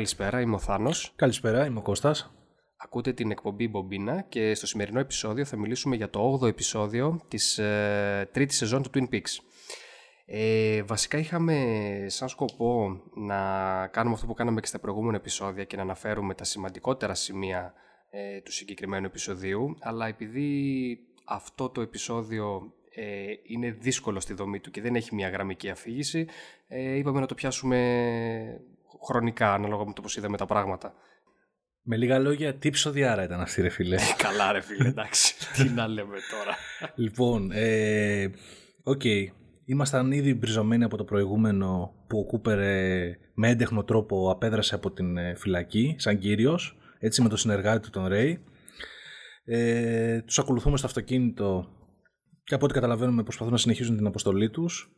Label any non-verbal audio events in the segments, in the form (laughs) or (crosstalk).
Καλησπέρα, είμαι ο Θάνος. Καλησπέρα, είμαι ο Κώστας. Ακούτε την εκπομπή Μπομπίνα και στο σημερινό επεισόδιο θα μιλήσουμε για το 8ο επεισόδιο της ε, τρίτης σεζόν του Twin Peaks. Ε, βασικά είχαμε σαν σκοπό να κάνουμε αυτό που κάναμε και στα προηγούμενα επεισόδια και να αναφέρουμε τα σημαντικότερα σημεία ε, του συγκεκριμένου επεισοδίου, αλλά επειδή αυτό το επεισόδιο ε, είναι δύσκολο στη δομή του και δεν έχει μια γραμμική αφήγηση, ε, είπαμε να το πιάσουμε χρονικά ανάλογα με το πώς είδαμε τα πράγματα. Με λίγα λόγια, τι ψωνάρα ήταν αυτή ρε φίλε; Ε, καλά ρε φίλε, εντάξει. (laughs) τι να λέμε τώρα. λοιπόν, ε, οκ. Okay. Ήμασταν ήδη μπριζωμένοι από το προηγούμενο που ο Κούπερ ε, με έντεχνο τρόπο απέδρασε από την ε, φυλακή, σαν κύριος, έτσι με το συνεργάτη του τον Ρέι. Ε, τους ακολουθούμε στο αυτοκίνητο και από ό,τι καταλαβαίνουμε προσπαθούν να συνεχίζουν την αποστολή τους.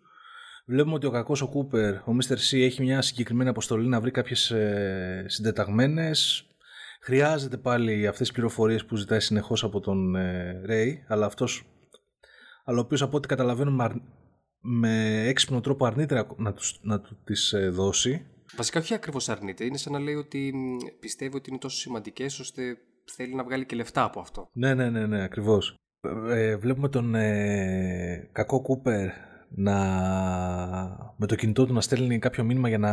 Βλέπουμε ότι ο κακός ο Κούπερ, ο Mr. C, έχει μια συγκεκριμένη αποστολή να βρει κάποιες ε, συντεταγμένες. Χρειάζεται πάλι αυτές τις πληροφορίες που ζητάει συνεχώς από τον ε, αλλά αυτός, αλλά ο οποίος από ό,τι καταλαβαίνουμε με έξυπνο τρόπο αρνείται να, τους, να του τις ε, δώσει. Βασικά όχι ακριβώς αρνείται, είναι σαν να λέει ότι πιστεύει ότι είναι τόσο σημαντικές ώστε θέλει να βγάλει και λεφτά από αυτό. Ναι, ναι, ναι, ναι ακριβώς. Ε, βλέπουμε τον ε, κακό Κούπερ να, με το κινητό του να στέλνει κάποιο μήνυμα για να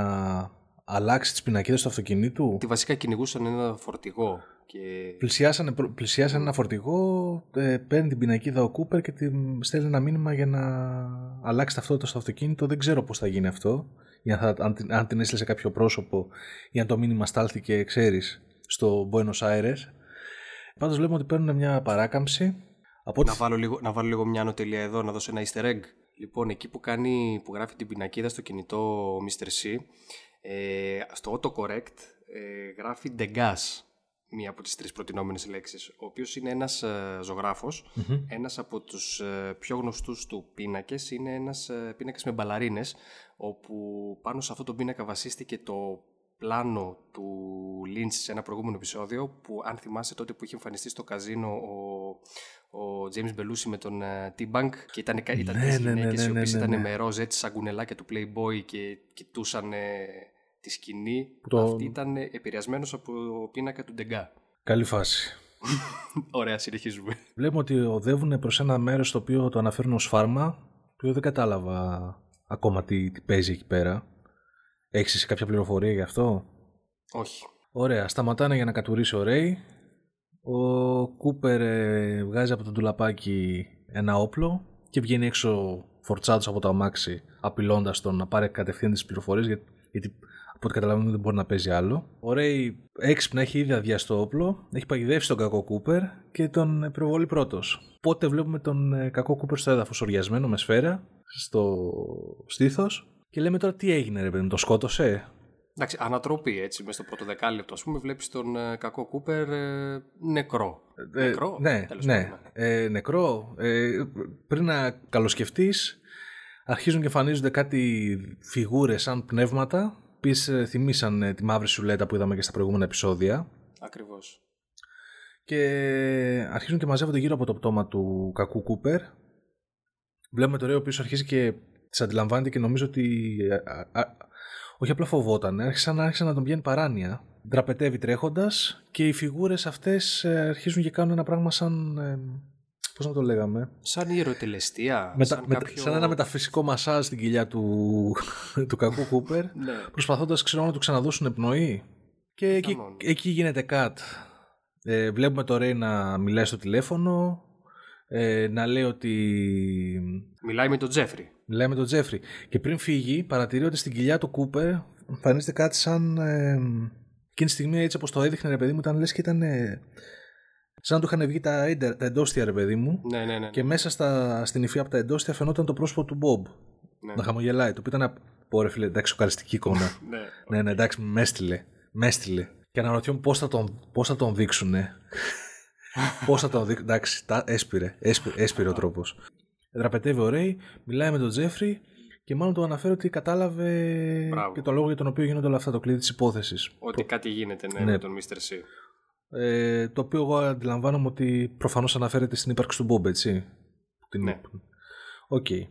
αλλάξει τις πινακίδες του αυτοκινήτου. Τη βασικά κυνηγούσαν ένα φορτηγό. Και... Πλησιάσανε, πλησιάσανε ένα φορτηγό, ε, παίρνει την πινακίδα ο Κούπερ και τη στέλνει ένα μήνυμα για να αλλάξει ταυτότητα στο αυτοκίνητο. Δεν ξέρω πώς θα γίνει αυτό. Για θα, αν, αν την έστειλε σε κάποιο πρόσωπο ή αν το μήνυμα στάλθηκε, ξέρεις, στο Buenos Aires. Πάντως βλέπουμε ότι παίρνουν μια παράκαμψη. Από να, βάλω λίγο, να βάλω λίγο μια ανωτελεία εδώ, να δώσω ένα easter egg. Λοιπόν, εκεί που, κάνει, που γράφει την πινακίδα στο κινητό ο Mr. C, ε, στο autocorrect ε, γράφει Degas, μία από τις τρεις προτινόμενες λέξεις, ο οποίος είναι ένας ε, ζωγραφος Ένας από τους ε, πιο γνωστούς του πίνακες είναι ένας ε, πίνακας με μπαλαρίνες, όπου πάνω σε αυτό το πίνακα βασίστηκε το πλάνο του Lynch σε ένα προηγούμενο επεισόδιο που αν θυμάσαι τότε που είχε εμφανιστεί στο καζίνο ο, ο James Belushi με τον uh, T-Bank και ήταν, ήταν ναι, τις ναι, ναι, γυναίκες ναι, οι οποίες ναι, ήταν με ροζ έτσι σαν κουνελάκια του Playboy και κοιτούσαν τη σκηνή το... αυτή ήταν επηρεασμένος από το πίνακα του Ντεγκά. Καλή φάση. (laughs) Ωραία, συνεχίζουμε. Βλέπουμε ότι οδεύουν προς ένα μέρος το οποίο το αναφέρουν ως φάρμα το οποίο δεν κατάλαβα ακόμα τι, τι παίζει εκεί πέρα. Έχεις κάποια πληροφορία γι' αυτό; Όχι. Ωραία, σταματάνε για να κατουρίσει ο Ρέι. Ο Κούπερ ε, βγάζει από το ντουλαπάκι ένα όπλο και βγαίνει έξω φορτσάτος από το αμάξι απειλώντας τον να πάρει κατευθείαν τις πληροφορίες γιατί από ό,τι καταλαβαίνουμε δεν μπορεί να παίζει άλλο. Ο Ρέι έξυπνα έχει ήδη αδειάσει το όπλο, έχει παγιδεύσει τον κακό Κούπερ και τον προβολεί πρώτος. Πότε βλέπουμε τον ε, κακό Κούπερ στο έδαφος, οριασμένο με σφαίρα, στο στήθος. Και λέμε τώρα τι έγινε, ρε παιδί, τον σκότωσε; Εντάξει, ανατροπή έτσι, μέσα στο πρώτο δεκάλεπτο, ας πούμε, βλέπεις τον ε, κακό Κούπερ ε, νεκρό. Ε, νεκρό, ναι, ναι. ναι. Ε, νεκρό. Ε, πριν να καλοσκεφτείς, αρχίζουν και εμφανίζονται κάτι φιγούρες σαν πνεύματα οποίε θυμήσαν ε, τη μαύρη σουλέτα που είδαμε και στα προηγούμενα επεισόδια. Ακριβώς. Και αρχίζουν και μαζεύονται γύρω από το πτώμα του κακού Κούπερ. Βλέπουμε το Ρέο πίσω αρχίζει και τις αντιλαμβάνεται και νομίζω ότι. Ε, όχι απλά φοβόταν, άρχισαν, άρχισαν να τον πιάνει παράνοια. Δραπετεύει τρέχοντας και οι φιγούρες αυτές ε, αρχίζουν και κάνουν ένα πράγμα σαν Πώς να το λέγαμε; Σαν ιεροτελεστία. σαν, κάποιο... σαν ένα μεταφυσικό μασάζ στην κοιλιά του, (laughs) του κακού Κούπερ. (laughs) ναι. Προσπαθώντας ξέρω να του ξαναδώσουν πνοή. Και εκεί, εκεί γίνεται κάτι. Ε, βλέπουμε το Ρέι να μιλάει στο τηλέφωνο. Ε, να λέει ότι. Μιλάει με τον Τζέφρι. Μιλάει με τον Τζέφρι. Και πριν φύγει, παρατηρεί ότι στην κοιλιά του Κούπερ εμφανίζεται κάτι σαν. Ε, εκείνη τη στιγμή, έτσι όπως το έδειχνε, ρε παιδί μου, ήταν λες και ήταν. Ε, Σαν να του είχαν βγει τα, τα εντόσθια, ρε παιδί μου. Ναι, ναι, ναι. Και μέσα στα, στην υφή από τα εντόσθια φαινόταν το πρόσωπο του Μπομπ. Ναι. Να χαμογελάει. Το οποίο ήταν. Πω ρε φίλε, εντάξει, σοκαριστική εικόνα. (laughs) ναι, ναι, ναι, εντάξει, με έστειλε. Με έστειλε. Και αναρωτιόμουν πώς θα τον, πώς θα τον δείξουνε. (laughs) πώς θα τον δείξουν. Εντάξει, τα, έσπειρε, έσπειρε, έσπειρε ο τρόπος. Δραπετεύει ο Ρέι, μιλάει με τον Τζέφρι και μάλλον το αναφέρει ότι κατάλαβε Μπράβο. και το λόγο για τον οποίο γίνονται όλα αυτά, το κλειδί της υπόθεσης. Ότι κάτι γίνεται ναι, ναι. με τον Mr. C. Ε, το οποίο εγώ αντιλαμβάνομαι ότι προφανώς αναφέρεται στην ύπαρξη του Μπομπ, έτσι. Την... Ναι. Οκ. Okay.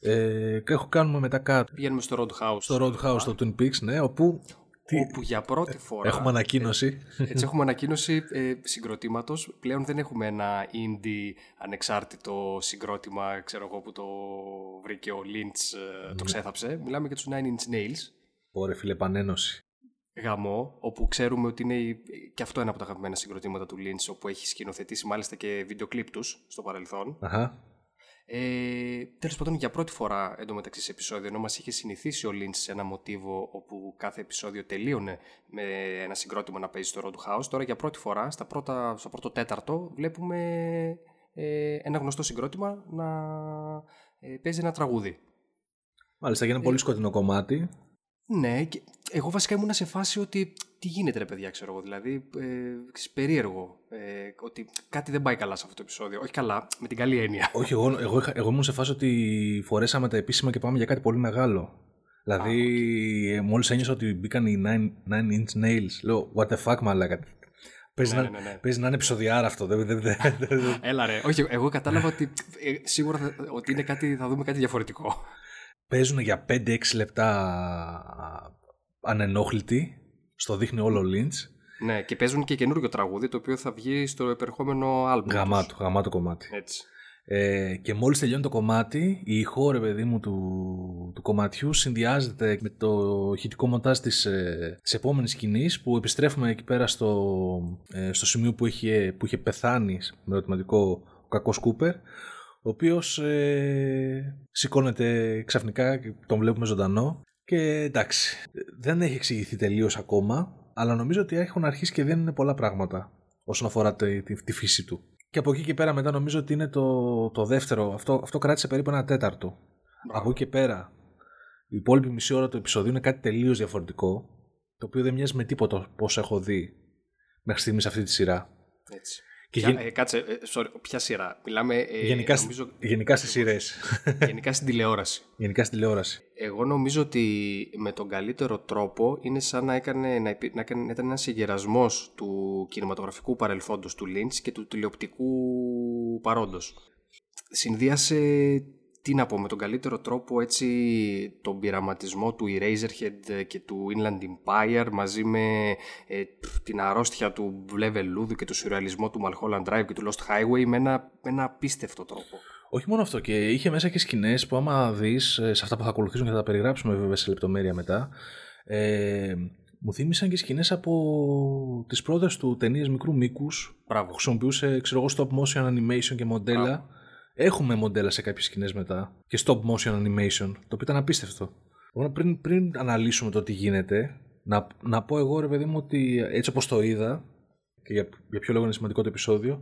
Ε, έχω κάνουμε μετά κάτω. Πηγαίνουμε στο Roadhouse. Στο Roadhouse, στο Twin Peaks, ναι, όπου Τι... Όπου για πρώτη φορά. Έχουμε ανακοίνωση. Έτσι, έχουμε ανακοίνωση ε, συγκροτήματος. Πλέον δεν έχουμε ένα indie ανεξάρτητο συγκρότημα, ξέρω εγώ, που το βρήκε ο Lynch, ε, το ναι. ξέθαψε. Μιλάμε για τους Nine Inch Nails. Ωραία, φίλε, επανένωση. Γαμό, όπου ξέρουμε ότι είναι και αυτό ένα από τα αγαπημένα συγκροτήματα του Lynch, όπου έχει σκηνοθετήσει μάλιστα και βίντεο κλιπ τους στο παρελθόν. Αχα. Ε, Τέλος πάντων, για πρώτη φορά εντωμεταξύ σε επεισόδιο, ενώ μας είχε συνηθίσει ο Lynch σε ένα μοτίβο όπου κάθε επεισόδιο τελείωνε με ένα συγκρότημα να παίζει στο Roadhouse, τώρα για πρώτη φορά, στα πρώτα, στο πρώτο τέταρτο, βλέπουμε ε, ένα γνωστό συγκρότημα να ε, παίζει ένα τραγούδι. Μάλιστα, για ένα πολύ σκοτεινό κομμάτι. Ναι, και εγώ βασικά ήμουν σε φάση ότι τι γίνεται ρε παιδιά, ξέρω εγώ. Δηλαδή, ε, περίεργο. Ε, ότι κάτι δεν πάει καλά σε αυτό το επεισόδιο. Όχι καλά, με την καλή έννοια. Όχι, εγώ, εγώ, εγώ ήμουν σε φάση ότι φορέσαμε τα επίσημα και πάμε για κάτι πολύ μεγάλο. Δηλαδή, ah, okay. μόλις ένιωσα ότι μπήκαν οι 9, 9 inch nails, λέω, what the fuck, μαλάκα. Παίζει, ναι, να, ναι, ναι. παίζει να είναι επεισοδιάρα αυτό. Δεν, (laughs) δεν, δεν, Έλα ρε. Όχι, εγώ κατάλαβα ότι ε, σίγουρα θα, ότι είναι κάτι, θα δούμε κάτι διαφορετικό. Παίζουν για 5-6 λεπτά ανενόχλητοι. Στο δείχνει όλο ο Lynch. Ναι, και παίζουν και καινούριο τραγούδι το οποίο θα βγει στο επερχόμενο άλμπου. Γαμάτο, γαμάτο κομμάτι. Έτσι. Ε, και μόλις τελειώνει το κομμάτι, η ηχό ρε παιδί μου του, του κομματιού συνδυάζεται με το ηχητικό μοντάζ της, ε, της επόμενης σκηνής που επιστρέφουμε εκεί πέρα στο, ε, στο σημείο που είχε, που είχε πεθάνει με ερωτηματικό ο κακός Κούπερ ο οποίος ε, σηκώνεται ξαφνικά και τον βλέπουμε ζωντανό και εντάξει, δεν έχει εξηγηθεί τελείως ακόμα, αλλά νομίζω ότι έχουν αρχίσει και δίνουν πολλά πράγματα όσον αφορά τη, τη, τη, φύση του. Και από εκεί και πέρα μετά νομίζω ότι είναι το, το δεύτερο, αυτό, αυτό κράτησε περίπου ένα τέταρτο. Από εκεί και πέρα, η υπόλοιπη μισή ώρα του επεισοδίου είναι κάτι τελείως διαφορετικό, το οποίο δεν μοιάζει με τίποτα πώ έχω δει μέχρι στιγμής αυτή τη σειρά. Έτσι. Και Ποια, ε, κάτσε, ε, sorry, ποια σειρά; Μιλάμε. Ε, γενικά, νομίζω, γενικά στις σειρές. (laughs) γενικά στην τηλεόραση. Γενικά στην τηλεόραση. Εγώ νομίζω ότι με τον καλύτερο τρόπο είναι σαν να, έκανε, να, να, να ήταν ένας συγκερασμό του κινηματογραφικού παρελθόντος του Lynch και του τηλεοπτικού παρόντος. Συνδύασε τι να πω, με τον καλύτερο τρόπο έτσι τον πειραματισμό του Eraserhead και του Inland Empire μαζί με ε, την αρρώστια του Βλεβελούδου και του σουρεαλισμό του Mulholland Drive και του Lost Highway με ένα, με ένα απίστευτο τρόπο. Όχι μόνο αυτό και είχε μέσα και σκηνές που άμα δεις ε, σε αυτά που θα ακολουθήσουν και θα τα περιγράψουμε βέβαια σε λεπτομέρεια μετά ε, μου θύμισαν και σκηνές από τις πρώτες του ταινίες μικρού μήκους που χρησιμοποιούσε ξέρω εγώ stop motion animation και μοντέλα Έχουμε μοντέλα σε κάποιες σκηνές μετά και stop motion animation, το οποίο ήταν απίστευτο. Πριν, πριν αναλύσουμε το τι γίνεται, να, να πω εγώ ρε παιδί μου ότι έτσι όπως το είδα και για, για ποιο λόγο είναι σημαντικό το επεισόδιο,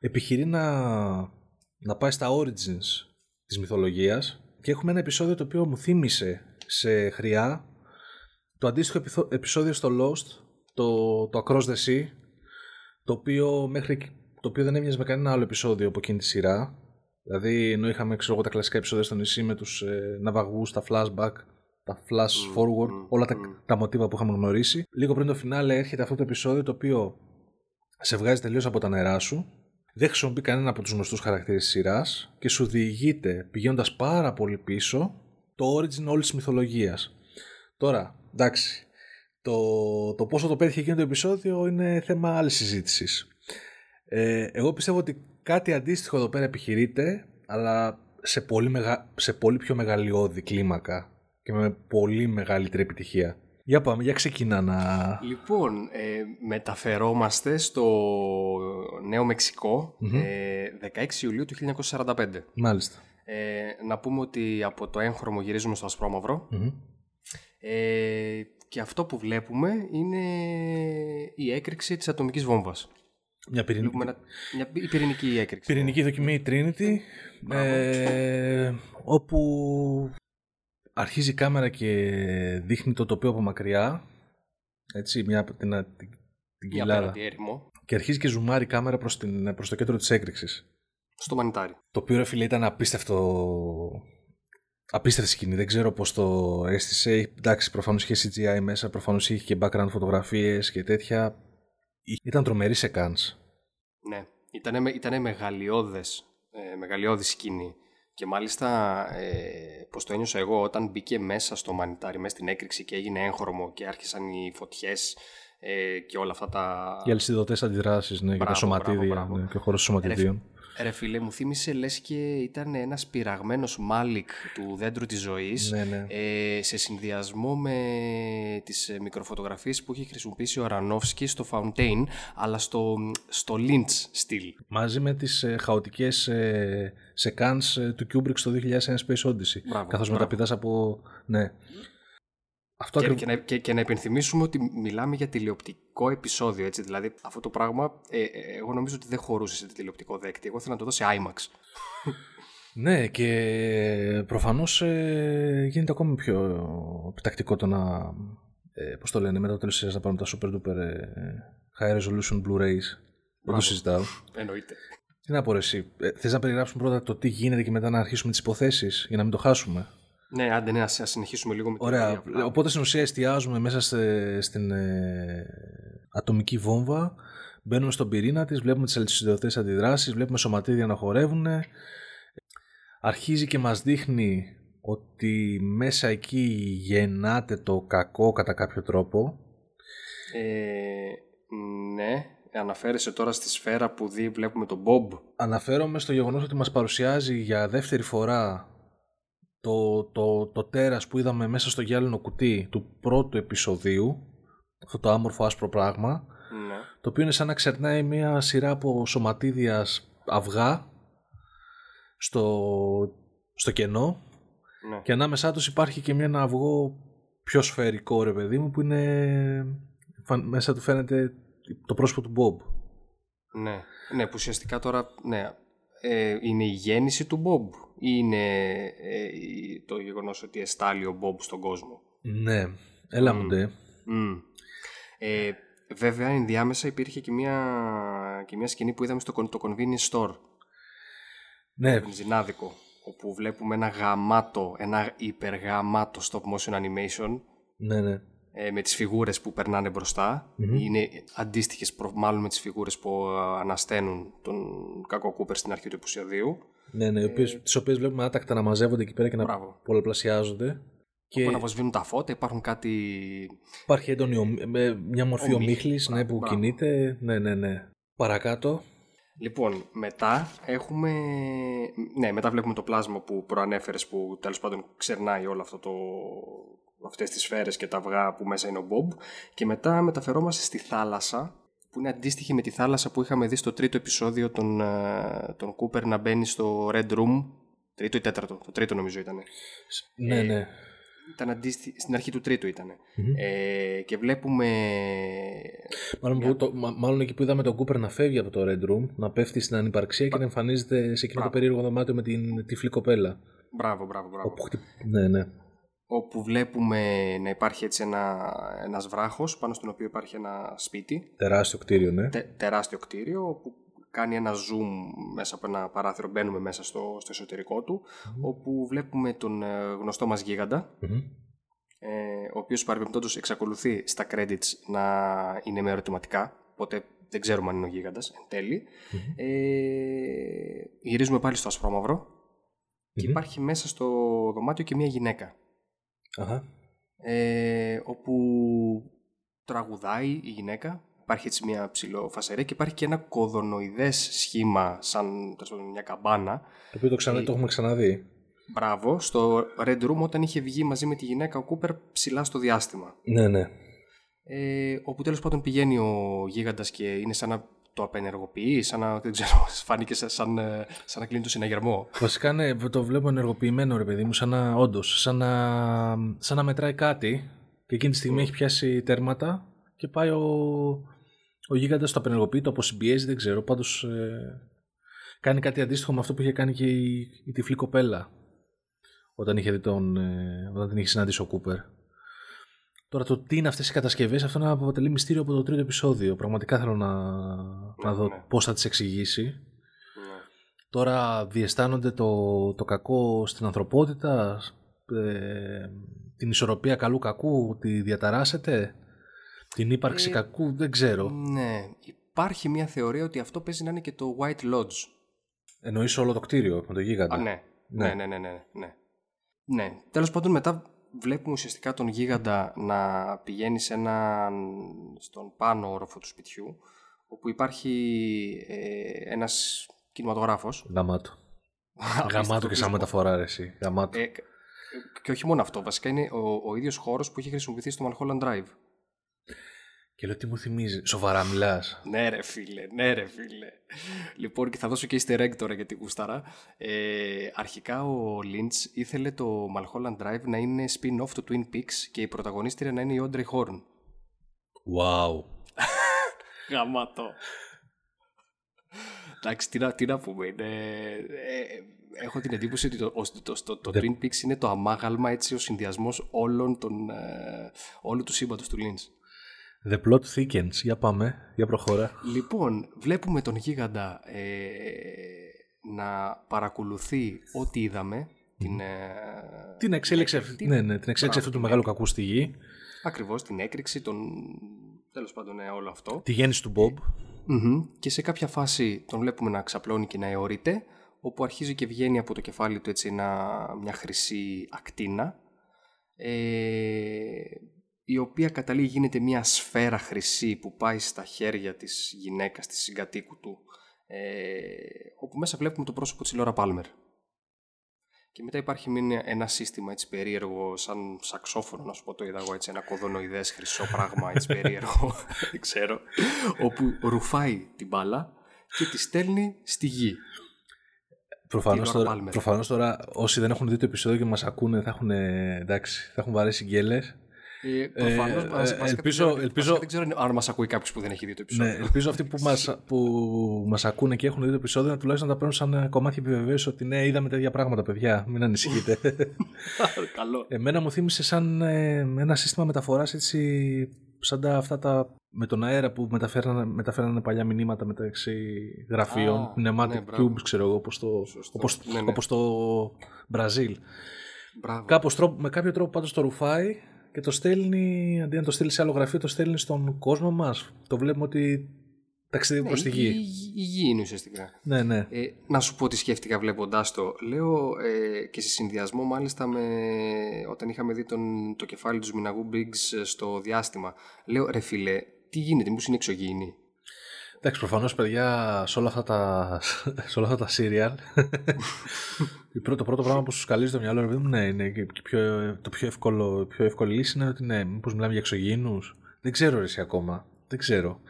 επιχειρεί να, να πάει στα origins της μυθολογίας. Και έχουμε ένα επεισόδιο το οποίο μου θύμισε σε χρειά το αντίστοιχο επεισόδιο στο Lost, το, το Across the Sea, το οποίο, μέχρι, το οποίο δεν έμοιαζε με κανένα άλλο επεισόδιο από εκείνη τη σειρά Δηλαδή, ενώ είχαμε ξέρω, τα κλασικά επεισόδια στο νησί με τους ε, ναυαγούς, τα flashback, τα flash forward, όλα τα, τα μοτίβα που είχαμε γνωρίσει. Λίγο πριν το φινάλε έρχεται αυτό το επεισόδιο το οποίο σε βγάζει τελείως από τα νερά σου, δεν χρησιμοποιεί κανένα από τους γνωστούς χαρακτήρες της σειράς και σου διηγείται πηγαίνοντας πάρα πολύ πίσω το origin όλης της μυθολογίας. Τώρα, εντάξει, το, το πόσο το πέτυχε εκείνο το επεισόδιο είναι θέμα άλλης συζήτησης. Ε, εγώ πιστεύω ότι κάτι αντίστοιχο εδώ πέρα επιχειρείται, αλλά σε πολύ, μεγα... σε πολύ πιο μεγαλειώδη κλίμακα και με πολύ μεγαλύτερη επιτυχία. Για πάμε, για ξεκινά να... Λοιπόν, ε, μεταφερόμαστε στο Νέο ε, 16 Ιουλίου του 1945. Μάλιστα. Ε, να πούμε ότι από το έγχρωμο γυρίζουμε στο ασπρόμαυρο. Ε, και αυτό που βλέπουμε είναι η έκρηξη της ατομικής βόμβας. Μια πυρηνική, μια, η πυρηνική έκρηξη. Πυρηνική δοκιμή Trinity, ε, όπου αρχίζει η κάμερα και δείχνει το τοπίο από μακριά, έτσι, μια, την, την, την κοιλάδα. Και αρχίζει και ζουμάρει η κάμερα προς, την, προς το κέντρο της έκρηξης. Στο μανιτάρι. Το οποίο ρε φίλε ήταν απίστευτο Απίστευτη σκηνή, δεν ξέρω πώς το αίσθησε. Εντάξει, προφανώς είχε CGI μέσα, προφανώς είχε και background φωτογραφίες και τέτοια. Ήταν τρομερή σε Κάνς. Ναι, ήταν, ήτανε μεγαλειώδες, ε, μεγαλειώδη σκηνή. Και μάλιστα, ε, πώς το ένιωσα εγώ, όταν μπήκε μέσα στο μανιτάρι, μέσα στην έκρηξη και έγινε έγχρωμο και άρχισαν οι φωτιές ε, και όλα αυτά τα... Οι αλυσιδωτές αντιδράσεις, ναι, και τα σωματίδια ναι, και ο χώρος σωματιδίων. Ρε φίλε, μου θύμισε λες και ήταν ένας πειραγμένος μάλικ του δέντρου της ζωής ναι, ναι. Ε, σε συνδυασμό με τις ε, μικροφωτογραφίες που έχει χρησιμοποιήσει ο Ρανόφσκι στο Fountain αλλά στο, στο Lynch στυλ. Μαζί με τις ε, χαοτικές ε, σεκάνς ε, του Kubrick στο 2001 Space Odyssey. Μπράβο, καθώς μπράβο. μεταπηδάς από... Ναι. Αυτό Και, ακριβ- και, να, και, και να υπενθυμίσουμε ότι μιλάμε για τηλεοπτικό επεισόδιο, έτσι. Δηλαδή, αυτό το πράγμα, ε, ε, εγώ νομίζω ότι δεν χωρούσε σε τηλεοπτικό δέκτη. Εγώ θέλω να το δω σε IMAX. Ναι, και προφανώς ε, γίνεται ακόμη πιο επιτακτικό το να, ε, πώς το λένε, μετά το τέλος της σειράς να πάρουμε τα super duper ε, high resolution Blu-rays. Δεν το συζητάω. Εννοείται. Τι να πω ρε εσύ, ε, θες να περιγράψουμε πρώτα το τι γίνεται και μετά να αρχίσουμε τις υποθέσεις για να μην το χάσουμε; Ναι, άντε, ναι, ας, ας συνεχίσουμε λίγο με την Ωραία, ιστορία. οπότε στην ουσία εστιάζουμε μέσα σε- στην ε, ατομική βόμβα, μπαίνουμε στον πυρήνα της, βλέπουμε τις αλυσιδωτές αντιδράσεις, βλέπουμε σωματίδια να χορεύουν. Αρχίζει και μας δείχνει ότι μέσα εκεί γεννάται το κακό κατά κάποιο τρόπο. Ε, ναι, αναφέρεσαι τώρα στη σφαίρα που δει, βλέπουμε τον Bob. Αναφέρομαι στο γεγονός ότι μας παρουσιάζει για δεύτερη φορά το, το, το τέρας που είδαμε μέσα στο γυάλινο κουτί του πρώτου επεισοδίου, αυτό το άμορφο άσπρο πράγμα, Ναι. το οποίο είναι σαν να ξερνάει μια σειρά από σωματίδιας αυγά στο, στο κενό ναι. και ανάμεσά τους υπάρχει και μια, ένα αυγό πιο σφαιρικό ρε παιδί μου που είναι φαν- μέσα του φαίνεται το πρόσωπο του Bob. Ναι, ναι, που ουσιαστικά τώρα ναι, ε, είναι η γέννηση του Bob ή είναι ε, η- το γεγονός ότι εστάλει ο Bob στον κόσμο. Ναι, έλα Μμ. μου ντε. Μμ. Ε, βέβαια, ενδιάμεσα υπήρχε και μια, και μια σκηνή που είδαμε στο con- το convenience store, Ναι, βενζινάδικο, όπου βλέπουμε ένα γαμάτο, ένα υπεργαμάτο stop motion animation ναι, ναι. ε, με τις φιγούρες που περνάνε μπροστά. Είναι αντίστοιχες προ- μάλλον με τις φιγούρες που α, ανασταίνουν τον κακό Κούπερ στην αρχή του επεισοδίου. Ναι, ναι, οι οποίες, τις οποίες βλέπουμε άτακτα να μαζεύονται εκεί πέρα και να Ε, Μπράβο. πολλαπλασιάζονται. Και Που αναβοσβήνουν τα φώτα, υπάρχουν κάτι... υπάρχει έντονη ομ- με μια μορφή Ομίχλη. ομίχλης ναι, που Μπράβο. κινείται. Ναι, ναι, ναι. Παρακάτω. Λοιπόν, μετά έχουμε... Ναι, μετά βλέπουμε το πλάσμα που προανέφερες που τέλος πάντων ξερνάει όλο αυτό το... αυτές τις σφαίρες και τα αυγά που μέσα είναι ο Μπομπ και μετά μεταφερόμαστε στη θάλασσα που είναι αντίστοιχη με τη θάλασσα που είχαμε δει στο τρίτο επεισόδιο τον, ε, τον Κούπερ να μπαίνει στο Red Room τρίτο ή τέταρτο, το τρίτο νομίζω ήταν Ναι, ναι. ήταν αντίστοιχη, στην αρχή του τρίτου ήταν ε, και βλέπουμε Μάλλον, που το, μα- μάλλον εκεί που είδαμε τον Κούπερ να φεύγει από το Red Room, να πέφτει στην ανυπαρξία και να εμφανίζεται σε εκείνο το περίεργο δωμάτιο με την τυφλή κοπέλα. μπράβο, μπράβο, μπράβο Όπου χτυ- Ναι, ναι. Όπου βλέπουμε να υπάρχει έτσι ένα, ένας βράχος πάνω στον οποίο υπάρχει ένα σπίτι, Τεράστιο κτίριο, ναι. τε, τεράστιο κτίριο όπου κάνει ένα zoom μέσα από ένα παράθυρο, μπαίνουμε μέσα στο, στο εσωτερικό του όπου βλέπουμε τον ε, γνωστό μας γίγαντα Μμμ. ε, ο οποίος παρεμπιπτόντως εξακολουθεί στα credits να είναι με ερωτηματικά οπότε δεν ξέρουμε αν είναι ο γίγαντας εν τέλει. Ε, γυρίζουμε πάλι στο ασπρόμαυρο και υπάρχει μέσα στο δωμάτιο και μια γυναίκα Αχα. ε, όπου τραγουδάει η γυναίκα. Υπάρχει έτσι μια ψηλοφασαρία και υπάρχει και ένα κοδωνοειδές σχήμα σαν τέλος πάντων, μια καμπάνα. Το οποίο το, ξανα, το έχουμε ξαναδεί. Μπράβο, στο Red Room όταν είχε βγει μαζί με τη γυναίκα ο Κούπερ ψηλά στο διάστημα. Ναι, ναι. Ε, όπου τέλος πάντων πηγαίνει ο γίγαντας και είναι σαν να το απενεργοποιεί, σαν να, δεν ξέρω, (laughs) φάνηκε σαν, σαν, ε, σαν να κλείνει το συναγερμό. Βασικά ναι, το βλέπω ενεργοποιημένο ρε παιδί μου, σαν να όντως, σαν να, σαν να μετράει κάτι και εκείνη τη στιγμή έχει πιάσει τέρματα και πάει ο, ο γίγαντας το απενεργοποιεί, το αποσυμπιέζει, δεν ξέρω, πάντως ε, κάνει κάτι αντίστοιχο με αυτό που είχε κάνει και η, η τυφλή κοπέλα όταν, είχε δει τον, ε, όταν την είχε συναντήσει ο Κούπερ. Τώρα το τι είναι αυτές οι κατασκευές, αυτό να αποτελεί μυστήριο από το τρίτο επεισόδιο. Πραγματικά θέλω να, να δω ναι. πώς θα τις εξηγήσει. Ναι. Τώρα διαισθάνονται το, το κακό στην ανθρωπότητα, ε, την ισορροπία καλού-κακού, τη διαταράσσεται, την ύπαρξη Ε, κακού, δεν ξέρω. ναι, υπάρχει μια θεωρία ότι αυτό παίζει να είναι και το White Lodge. Εννοείς όλο το κτίριο με το γίγαντα. Α, ναι. Ναι, ναι, ναι, ναι. ναι. ναι. Τέλος πάντων μετά βλέπουμε ουσιαστικά τον γίγαντα να πηγαίνει σε έναν, στον πάνω όροφο του σπιτιού όπου υπάρχει ε, ένας κινηματογράφος. Γαμάτο. Γαμάτο και σαν μεταφορά ρε εσύ. Γαμάτο. Ε, και όχι μόνο αυτό, βασικά είναι ο, ο ίδιος χώρος που έχει χρησιμοποιηθεί στο Mulholland Drive. Και λέω τι μου θυμίζει. Σοβαρά μιλάς. ναι, ρε φίλε, ναι, ρε φίλε. Λοιπόν, και θα δώσω και easter egg τώρα για την κούσταρα. Ε, αρχικά ο Lynch ήθελε το Mulholland Drive να είναι spin-off του Twin Peaks και η πρωταγωνίστρια να είναι η Audrey Horn. Wow. (laughs) Γαμάτο. Εντάξει, τι να, τι να πούμε. Είναι, ε, έχω την εντύπωση ότι το, το, το, το, Twin Peaks είναι το αμάγαλμα, έτσι, ο συνδυασμός όλων των, ε, όλου του σύμπαντος του Lynch. The plot thickens. Για πάμε, για προχώρα. Λοιπόν, βλέπουμε τον γίγαντα ε, να παρακολουθεί ό,τι είδαμε. Την, ε, την εξέλιξη, αυτή, ναι, ναι, την εξέλιξη αυτού του μεγάλου κακού στη γη. Ακριβώς, την έκρηξη, τον... τέλος πάντων ναι, όλο αυτό. Τη γέννηση του Bob. Και σε κάποια φάση τον βλέπουμε να ξαπλώνει και να αιωρείται, όπου αρχίζει και βγαίνει από το κεφάλι του έτσι μια χρυσή ακτίνα. Ε, η οποία καταλήγει γίνεται μια σφαίρα χρυσή που πάει στα χέρια της γυναίκας, της συγκατοίκου του, ε, όπου μέσα βλέπουμε το πρόσωπο της Λόρα Πάλμερ. Και μετά υπάρχει ένα σύστημα έτσι περίεργο, σαν σαξόφωνο, να σου πω το είδα εγώ, έτσι, ένα κοδονοειδές χρυσό πράγμα, έτσι περίεργο, (laughs) δεν ξέρω, όπου ρουφάει την μπάλα και τη στέλνει στη γη. Προφανώς τώρα, προφανώς τώρα όσοι δεν έχουν δει το επεισόδιο και μας ακούνε θα έχουν, εντάξει, θα έχουν βαρέσει γκέλες ε, Προφανώς. Ε, ελπίζω, ελπίζω, δεν ξέρω αν μας ακούει κάποιος που δεν έχει δει το επεισόδιο. Ναι, ελπίζω αυτοί που μα που μας ακούνε και έχουν δει το επεισόδιο να τουλάχιστον να τα παίρνουν σαν κομμάτι επιβεβαίωσης ότι ναι, είδαμε τέτοια πράγματα, παιδιά. Μην ανησυχείτε. Καλό. (laughs) Εμένα μου θύμισε σαν ε, ένα σύστημα μεταφοράς έτσι. Σαν τα, αυτά τα με τον αέρα που μεταφέρανε, μεταφέρανε παλιά μηνύματα μεταξύ γραφείων, ah, pneumatic ναι, tubes, ξέρω εγώ, όπως το, όπως, ναι, ναι. όπως το Μπραζίλ. Κάπως, με κάποιο τρόπο πάντως το ρουφάει και το στέλνει, αντί να το στείλει σε άλλο γραφείο, το στέλνει στον κόσμο μας. Το βλέπουμε ότι ταξιδεύει ναι, προς τη γη. Η, γη είναι ουσιαστικά. Ναι, ναι. Ε, να σου πω τι σκέφτηκα βλέποντάς το. Λέω ε, και σε συνδυασμό μάλιστα με όταν είχαμε δει τον, το κεφάλι του Μιναγού Μπίγκς στο διάστημα. Λέω ρε φίλε, τι γίνεται, μήπως είναι εξωγήινη. Εντάξει, προφανώς παιδιά, σε όλα αυτά τα, (laughs) σε όλα αυτά τα serial, (laughs) το πρώτο πράγμα που σου καλεί στο μυαλό, ρε ναι, είναι και πιο, το πιο εύκολο, πιο εύκολη λύση είναι ότι ναι, μήπως μιλάμε για εξωγήινους. Δεν ξέρω εσύ ακόμα. Δεν ξέρω.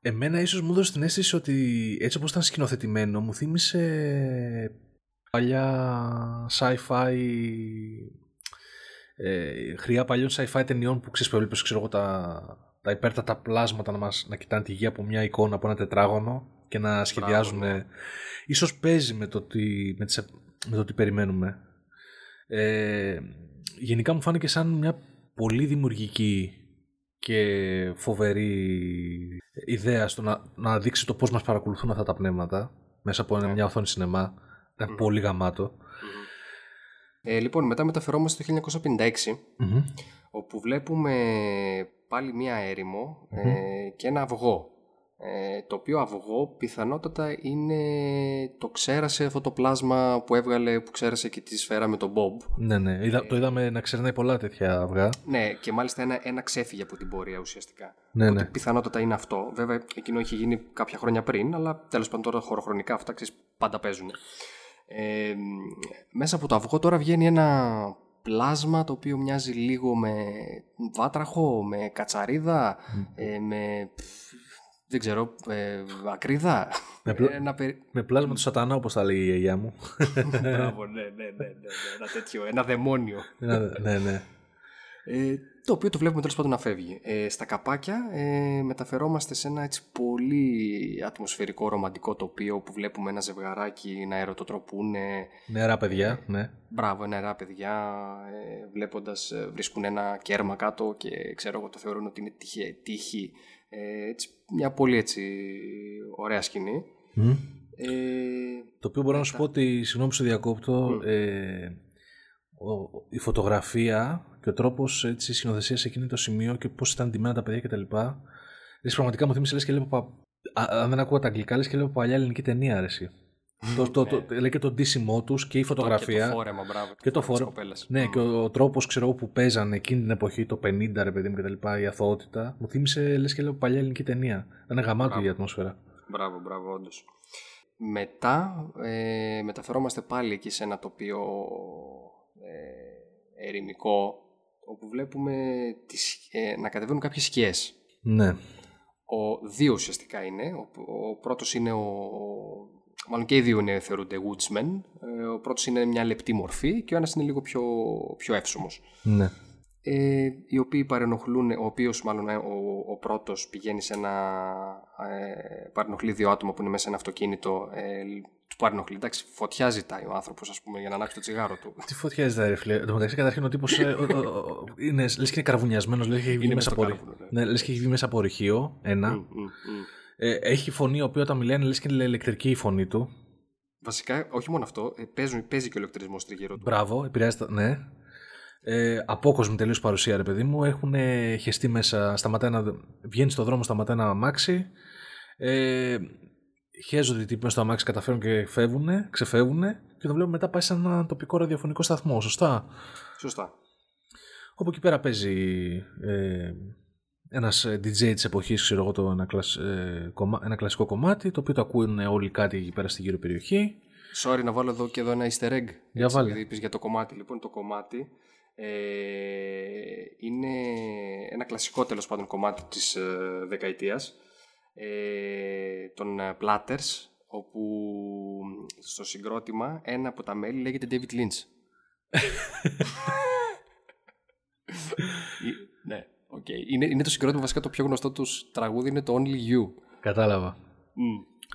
Εμένα ίσως μου έδωσε την αίσθηση ότι έτσι όπως ήταν σκηνοθετημένο, μου θύμισε παλιά sci-fi ε, χρειά παλιών sci-fi ταινιών που ξέρεις που ξέρω εγώ τα, τα υπέρτατα πλάσματα να, μας, να κοιτάνε τη γη από μια εικόνα, από ένα τετράγωνο και να σχεδιάζουν. Ναι. Ίσως παίζει με το τι, με, τις, με το τι περιμένουμε. Ε, γενικά μου φάνηκε σαν μια πολύ δημιουργική και φοβερή ιδέα στο να, να δείξει το πώς μας παρακολουθούν αυτά τα πνεύματα μέσα από ναι. μια οθόνη σινεμά. Ήταν πολύ γαμάτο. Ε, λοιπόν, μετά μεταφερόμαστε το 1956, όπου βλέπουμε πάλι μία ε, και ένα αυγό. Ε, το οποίο αυγό πιθανότατα είναι το ξέρασε αυτό το πλάσμα που έβγαλε, που ξέρασε και τη σφαίρα με τον Bob. Ναι, ναι. Είδα, το είδαμε να ξερνάει πολλά τέτοια αυγά. Ναι, και μάλιστα ένα, ένα ξέφυγε από την πορεία ουσιαστικά. Ναι, ναι. Πιθανότατα είναι αυτό. Βέβαια, εκείνο είχε γίνει κάποια χρόνια πριν, αλλά τέλος πάντων τώρα χωροχρονικά αυτά ξέρεις, πάντα παίζουν. Ε, μέσα από το αυγό τώρα βγαίνει ένα πλάσμα το οποίο μοιάζει λίγο με βάτραχο, με κατσαρίδα, ε, με δεν ξέρω, ε, ακρίδα. Με, με πλάσμα του σατανά όπως θα λέει η γιαγιά μου. Μπράβο, ναι, ναι, ναι, ναι, ναι, ένα τέτοιο, ένα δαιμόνιο. ναι, ναι. Ε, το οποίο το βλέπουμε τέλος πάντων να φεύγει. Ε, στα καπάκια ε, μεταφερόμαστε σε ένα έτσι πολύ ατμοσφαιρικό ρομαντικό τοπίο που βλέπουμε ένα ζευγαράκι να ερωτοτροπούν. Νερά παιδιά, ναι. Μπράβο, νερά παιδιά. Ε, βλέποντας ε, βρίσκουν ένα κέρμα κάτω και ξέρω εγώ το θεωρούν ότι είναι τύχη. τύχη ε, έτσι, μια πολύ έτσι ωραία σκηνή. Ε, το οποίο μπορώ να σου πω ότι, συγγνώμη που διακόπτω, ε, η φωτογραφία και ο τρόπος σκηνοθεσίας σε εκείνο το σημείο και πώς ήταν ντυμένα τα παιδιά κτλ. Δηλαδή πραγματικά μου θύμισε λες και λέω. Αν δεν ακούω τα αγγλικά, λες και λέω παλιά ελληνική ταινία, αρέσει. το, το, το, λέει και το ντύσιμό τους και η φωτογραφία. Και το φόρεμα, μπράβο. Και το φόρεμα. Ναι, και ο, ο τρόπος που παίζανε εκείνη την εποχή, το 50 ρε παιδί μου κτλ. Η αθωότητα, μου θύμισε λες και λέω παλιά ελληνική ταινία. Ήταν γαμάτο η ατμόσφαιρα. Μπράβο, μπράβο, όντως. Μετά ε, μεταφερόμαστε πάλι εκεί σε ένα τοπίο ε, ερημικό όπου βλέπουμε τις, ε, να κατεβαίνουν κάποιες σκιές. Ναι. Ο, δύο ουσιαστικά είναι. Ο, ο πρώτος είναι ο... Μάλλον και οι δύο είναι, θεωρούνται woodsmen. Ε, ο πρώτος είναι μια λεπτή μορφή και ο ένας είναι λίγο πιο, πιο εύσωμος. Ναι ε, οι οποίοι παρενοχλούν, ο οποίος μάλλον ε, ο, ο πρώτος πηγαίνει σε ένα, ε, παρενοχλεί δύο άτομα που είναι μέσα σε ένα αυτοκίνητο, ε, του παρενοχλεί, εντάξει, φωτιά ζητάει ο άνθρωπος ας πούμε για να ανάξει το τσιγάρο του. Τι φωτιά ζητάει ρε φίλε, το μεταξύ καταρχήν ο τύπος ε, είναι, λες και είναι καρβουνιασμένος, λες και έχει βγει μέσα από, ναι. ναι, λες και έχει βγει μέσα από ρηχείο, ένα. Mm, mm, mm. Ε, έχει φωνή, ο οποίο όταν μιλάει λες και είναι ηλεκτρική η φωνή του. Βασικά, όχι μόνο αυτό, ε, παίζει, παίζει και ο ηλεκτρισμός τριγύρω του. Μπράβο, επηρεάζεται, ναι ε, απόκοσμη τελείως παρουσία, ρε παιδί μου. Έχουν χεστεί μέσα, σταματάει να, βγαίνει στο δρόμο, σταματάει ένα αμάξι. Ε, χέζονται οι τύποι μέσα στο αμάξι, καταφέρουν και φεύγουν, ξεφεύγουν και το βλέπουμε μετά πάει σε ένα τοπικό ραδιοφωνικό σταθμό. Σωστά; Σωστά. Όπου εκεί πέρα παίζει ε, ένας DJ της εποχής, ξέρω εγώ, το, ένα, κλασ, ε, ένα κλασικό κομμάτι, το οποίο το ακούουν όλοι κάτι εκεί πέρα στην γύρω περιοχή. Sorry να βάλω εδώ και εδώ ένα easter egg. Για βάλε. για το κομμάτι. Λοιπόν, το κομμάτι ε, είναι ένα κλασικό τέλος πάντων κομμάτι της ε, δεκαετίας ε, των ε, Platters όπου στο συγκρότημα ένα από τα μέλη λέγεται David Lynch. (laughs) ναι, okay. είναι, είναι το συγκρότημα βασικά το πιο γνωστό τους τραγούδι είναι το Only You. Κατάλαβα. Mm,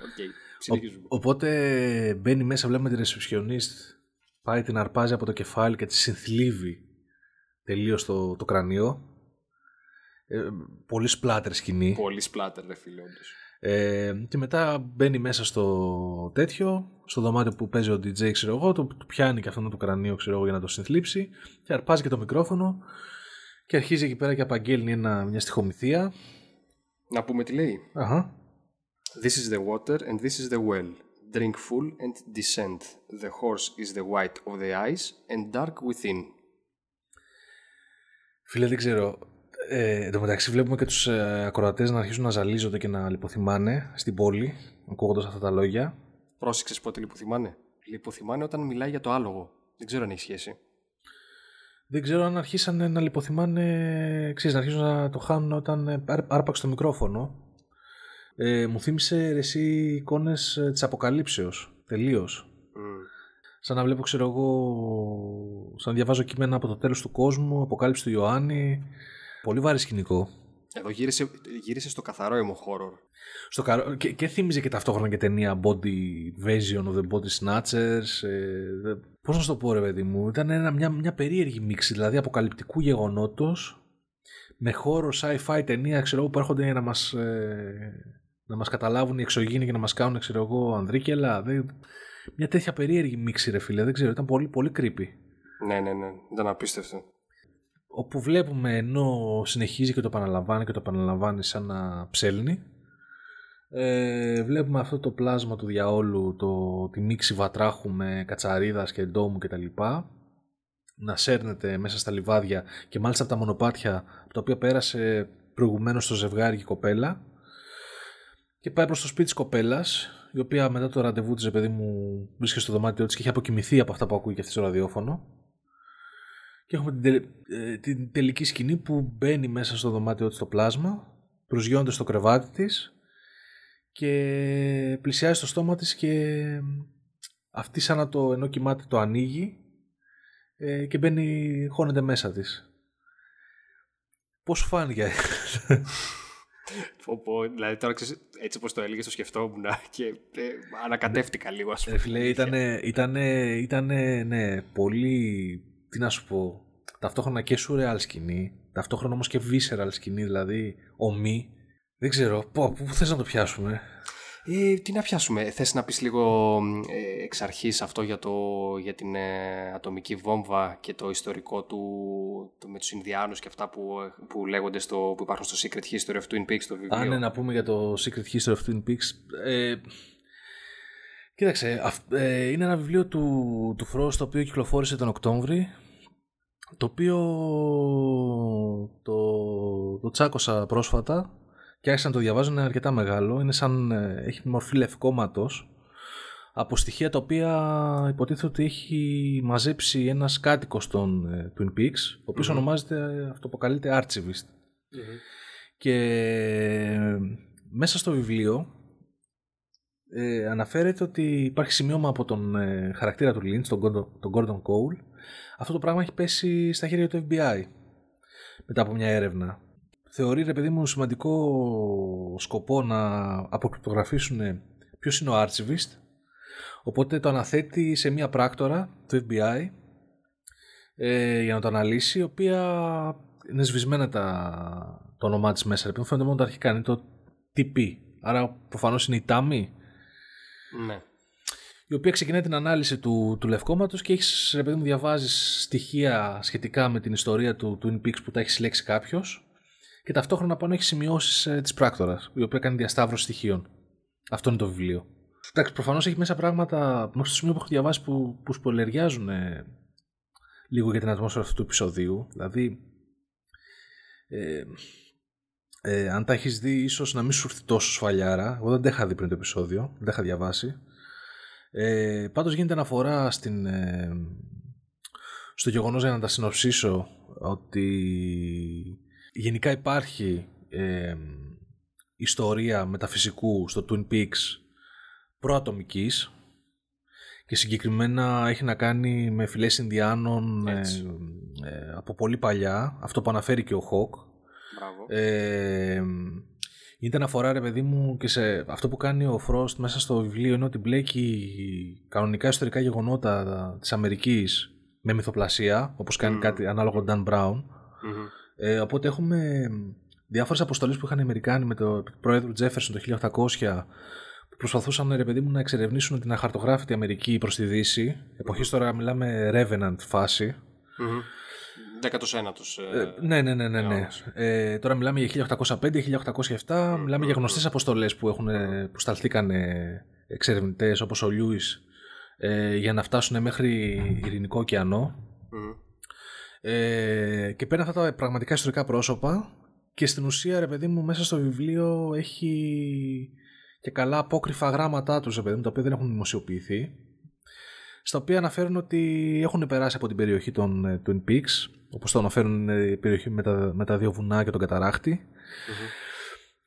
okay. Ο, οπότε μπαίνει μέσα, βλέπουμε τη ρεσεψιονίστ πάει την αρπάζει από το κεφάλι και τη συνθλίβει τελείως το, το κρανίο. Ε, πολύ σπλάτερ σκηνή. Πολύ σπλάτερ, δε φίλε, όντως. Ε, και μετά μπαίνει μέσα στο τέτοιο, στο δωμάτιο που παίζει ο DJ, ξέρω εγώ, το, το πιάνει και αυτό το κρανίο, ξέρω εγώ, για να το συνθλίψει και αρπάζει και το μικρόφωνο και αρχίζει εκεί πέρα και απαγγέλνει ένα, μια στοιχομηθεία. Να πούμε τι λέει. Αχα. This is the water and this is the well. Drink full and descend. The horse is the white of the eyes and dark within. Φίλε, δεν ξέρω. Ε, εν τω μεταξύ, βλέπουμε και τους ε, ακροατές να αρχίζουν να ζαλίζονται και να λιποθυμάνε στην πόλη, ακούγοντας αυτά τα λόγια. Πρόσεξες πότε λιποθυμάνε; Λιποθυμάνε όταν μιλάει για το άλογο. Δεν ξέρω αν έχει σχέση. Δεν ξέρω αν αρχίσαν να λιποθυμάνε, ξέρεις, να αρχίσουν να το χάνουν όταν ε, άρπαξε το μικρόφωνο. Ε, μου θύμισε εσύ εικόνες ε, της αποκαλύψεως, τελείως. Σαν να βλέπω, ξέρω εγώ, σαν να διαβάζω κείμενα από το τέλος του κόσμου, αποκάλυψη του Ιωάννη. Πολύ βάρη σκηνικό. Εδώ γύρισε, γύρισε στο καθαρό emo horror. Στο καρό... και, και θύμιζε και ταυτόχρονα και ταινία Body Invasion of the Body Snatchers. Ε, πώς να σου το πω ρε παιδί μου. Ήταν ένα, μια, μια περίεργη μίξη, δηλαδή αποκαλυπτικού γεγονότος με χώρο sci-fi ταινία, ξέρω εγώ, που έρχονται για να μας, ε, να μας καταλάβουν οι εξωγήινοι και να μας κάνουν, ξέρω εγώ, ανδρίκελα. Δεν μια τέτοια περίεργη μίξη, ρε φίλε. Δεν ξέρω, ήταν πολύ, πολύ creepy. Ναι, ναι, ναι. Ήταν απίστευτο. Όπου βλέπουμε ενώ συνεχίζει και το επαναλαμβάνει και το επαναλαμβάνει σαν να ψέλνει. Ε, βλέπουμε αυτό το πλάσμα του διαόλου, το, τη μίξη βατράχου με κατσαρίδας και ντόμου κτλ. Να σέρνεται μέσα στα λιβάδια και μάλιστα από τα μονοπάτια από τα οποία πέρασε προηγουμένως το ζευγάρι και η κοπέλα και πάει προς το σπίτι της κοπέλας η οποία μετά το ραντεβού της, παιδί μου, βρίσκεται στο δωμάτιό της και έχει αποκοιμηθεί από αυτά που ακούει και αυτή στο ραδιόφωνο. Και έχουμε την, ε, την τελική σκηνή που μπαίνει μέσα στο δωμάτιό της το πλάσμα, προσγειώνεται στο κρεβάτι της και πλησιάζει στο στόμα της και αυτή σαν να το ενώ κοιμάται το ανοίγει ε, και μπαίνει, χώνεται μέσα της. Πώς σου φάνηκε; Πω, δηλαδή τώρα ξέρεις, έτσι όπως το έλεγες το σκεφτόμουν και ε, ανακατεύτηκα λίγο ας πούμε. φίλε, ήτανε, ήτανε, ναι, πολύ, τι να σου πω, ταυτόχρονα και surreal σκηνή, ταυτόχρονα όμως και visceral σκηνή, δηλαδή ομή. Δεν ξέρω, πω, πού θες να το πιάσουμε; Ε, τι να πιάσουμε, θες να πεις λίγο ε, εξ αρχής αυτό για, το, για την ε, ατομική βόμβα και το ιστορικό του το, με τους Ινδιάνους και αυτά που, που λέγονται στο, που υπάρχουν στο Secret History of Twin Peaks το βιβλίο. Αν ναι, να πούμε για το Secret History of Twin Peaks, ε, Κοίταξε, ε, είναι ένα βιβλίο του, του Frost το οποίο κυκλοφόρησε τον Οκτώβρη το οποίο το, το τσάκωσα πρόσφατα και άρχισα να το διαβάζω, είναι αρκετά μεγάλο. Είναι σαν, ε, έχει μορφή λευκόματος από στοιχεία τα οποία υποτίθεται ότι έχει μαζέψει ένας κάτοικος των ε, Twin Peaks, ο οποιος ονομάζεται, αυτοποκαλείται Archivist. Και ε, μέσα στο βιβλίο ε, αναφέρεται ότι υπάρχει σημείωμα από τον χαρακτήρα του Lynch, τον, τον Gordon Cole. Αυτό το πράγμα έχει πέσει στα χέρια του FBI μετά από μια έρευνα. Θεωρεί ρε παιδί μου σημαντικό σκοπό να αποκρυπτογραφήσουν ποιος είναι ο Archivist οπότε το αναθέτει σε μια πράκτορα του FBI ε, για να το αναλύσει η οποία είναι σβησμένα τα, το όνομά της μέσα ρε παιδί μου. Φαίνεται μόνο το αρχικά είναι το TP άρα προφανώς είναι η Τάμι ναι η οποία ξεκινάει την ανάλυση του, του λευκόματος και έχεις ρε παιδί μου διαβάζεις στοιχεία σχετικά με την ιστορία του Twin Peaks που τα έχει συλλέξει κάποιος και ταυτόχρονα πάνω έχεις σημειώσεις ε, της πράκτορας, η οποία κάνει διασταύρωση στοιχείων. Αυτό είναι το βιβλίο. Εντάξει, προφανώς έχει μέσα πράγματα μέχρι το σημείο που έχω διαβάσει που, που σπολεριάζουν ε, λίγο για την ατμόσφαιρα αυτού του επεισοδίου. Δηλαδή, ε, ε, αν τα έχεις δει, ίσως να μην σου έρθει τόσο σφαλιάρα. Εγώ δεν τα είχα δει πριν το επεισόδιο, δεν τα είχα διαβάσει. Ε, Πάντως γίνεται αναφορά στην, ε, στο γεγονός για να τα συνοψίσω ότι Γενικά υπάρχει ε, ιστορία μεταφυσικού στο Twin Peaks προατομικής και συγκεκριμένα έχει να κάνει με φυλές Ινδιάνων ε, ε, από πολύ παλιά, αυτό που αναφέρει και ο Χοκ. Ε, είναι αναφορά ρε παιδί μου και σε αυτό που κάνει ο Frost μέσα στο βιβλίο είναι ότι μπλέκει κανονικά ιστορικά γεγονότα της Αμερικής με μυθοπλασία όπως κάνει κάτι ανάλογο Dan Brown ε, οπότε έχουμε διάφορες αποστολές που είχαν οι Αμερικάνοι με τον πρόεδρο Τζέφερσον το 1800 που προσπαθούσαν ρε παιδί μου να εξερευνήσουν την αχαρτογράφητη Αμερική προς τη Δύση. Εποχής τώρα μιλάμε Revenant φάση. Mm-hmm. 19ος. Ε, ναι, ναι, ναι. ναι, ναι. Ε, τώρα μιλάμε για 1805-1807. Μιλάμε για γνωστές αποστολές που, έχουν, που σταλθήκαν εξερευνητές όπως ο Λιούις ε, για να φτάσουν μέχρι Ειρηνικό ωκεανό. Ε, και παίρνει αυτά τα πραγματικά ιστορικά πρόσωπα και στην ουσία ρε παιδί μου μέσα στο βιβλίο έχει και καλά απόκριφα γράμματά τους ρε παιδί μου τα οποία δεν έχουν δημοσιοποιηθεί στα οποία αναφέρουν ότι έχουν περάσει από την περιοχή των ε, Twin Peaks όπως το αναφέρουν η περιοχή με τα, με τα δύο βουνά και τον καταράκτη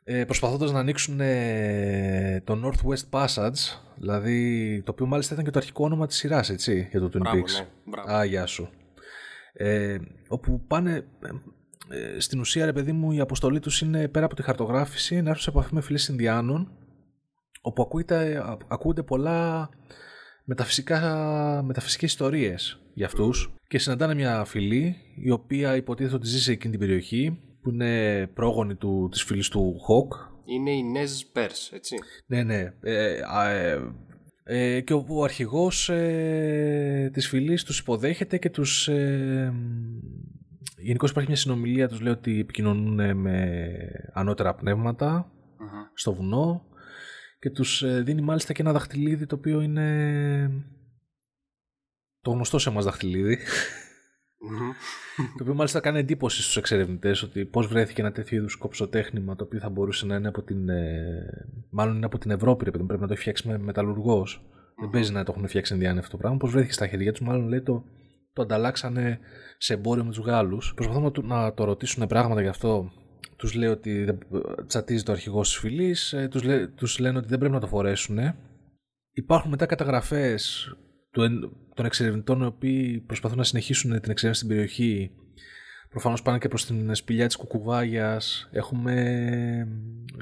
ε, προσπαθώντας να ανοίξουν ε, το Northwest Passage δηλαδή το οποίο μάλιστα ήταν και το αρχικό όνομα της σειράς έτσι για το Twin Peaks. ναι. Α, γεια σου. Ε, όπου πάνε ε, στην ουσία ρε παιδί μου η αποστολή τους είναι πέρα από τη χαρτογράφηση να έρθουν σε επαφή με φυλές Ινδιάνων όπου ακούγεται, ακούγονται πολλά μεταφυσικά, μεταφυσικές ιστορίες για αυτούς και συναντάνε μια φυλή η οποία υποτίθεται ότι ζει σε εκείνη την περιοχή που είναι πρόγονη του, της φυλής του Χοκ είναι η Νέζ Πέρς, έτσι. Ναι, ναι. Ε, ε, ε, και όπου ο αρχηγός ε, της φυλής τους υποδέχεται και τους... Ε, Γενικώς υπάρχει μια συνομιλία, τους λέει ότι επικοινωνούν με ανώτερα στο βουνό και τους ε, δίνει μάλιστα και ένα δαχτυλίδι το οποίο είναι το γνωστό σε εμάς δαχτυλίδι το οποίο μάλιστα κάνει εντύπωση στους εξερευνητές ότι πώς βρέθηκε ένα τέτοιο είδους κοψοτέχνημα το οποίο θα μπορούσε να είναι από την, ε, μάλλον είναι από την Ευρώπη, πρέπει να το έχει φτιάξει με μεταλλουργός. Δεν παίζει να το έχουν φτιάξει Ινδιάνοι αυτό το πράγμα. Πώς βρέθηκε στα χέρια τους, μάλλον λέει το, το ανταλλάξανε σε εμπόριο με τους Γάλλους. Προσπαθούν να, να το ρωτήσουν πράγματα γι' αυτό. Τους λέει ότι τσατίζει το αρχηγό της φυλής. Ε, τους τους λένε ότι δεν πρέπει να το φορέσουν. Υπάρχουν μετά καταγραφές των εξερευνητών οι οποίοι προσπαθούν να συνεχίσουν την εξερεύνηση στην περιοχή. Προφανώς πάνε και προς την σπηλιά της Κουκουβάγιας. Έχουμε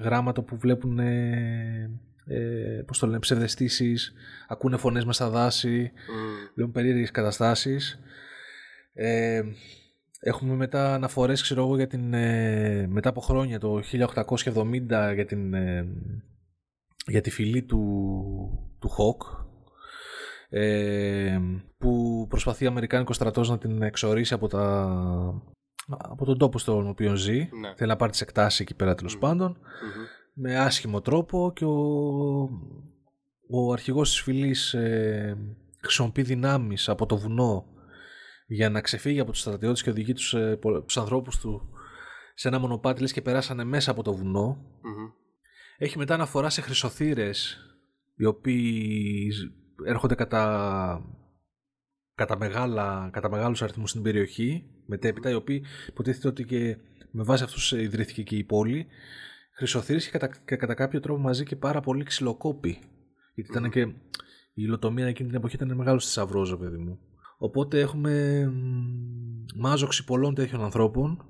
γράμματα που βλέπουν ε, πώς το λένε, ψευδεστήσεις, ακούνε φωνές μέσα στα δάση, mm. βλέπουν περίεργες καταστάσεις. Ε, έχουμε μετά αναφορές, ξέρω εγώ, για την, ε, μετά από χρόνια, το 1870, για, την, ε, για τη φυλή του, του Χοκ, ε, που προσπαθεί ο Αμερικάνικος στρατός να την εξορίσει από, τα, από τον τόπο στον οποίο ζει. Ναι. Θέλει να πάρει τις εκτάσεις εκεί πέρα τέλος πάντων. Mm-hmm με άσχημο τρόπο και ο, ο αρχηγός της φυλής ε, χρησιμοποιεί δυνάμεις από το βουνό για να ξεφύγει από τους στρατιώτες και οδηγεί τους, ε, τους ανθρώπους του σε ένα μονοπάτι λες και περάσανε μέσα από το βουνο Έχει μετά αναφορά σε χρυσοθύρες οι οποίοι έρχονται κατά, κατά, μεγάλα, κατά μεγάλους αριθμούς στην περιοχή μετέπειτα οι οποίοι υποτίθεται ότι και με βάση αυτούς ιδρύθηκε και η πόλη χρυσοθύρες και κατά, και κατά κάποιο τρόπο μαζί και πάρα πολύ ξυλοκόπη γιατί ήταν και η υλοτομία εκείνη την εποχή ήταν μεγάλος θησαυρός, παιδί μου. Οπότε έχουμε μάζοξη πολλών τέτοιων ανθρώπων,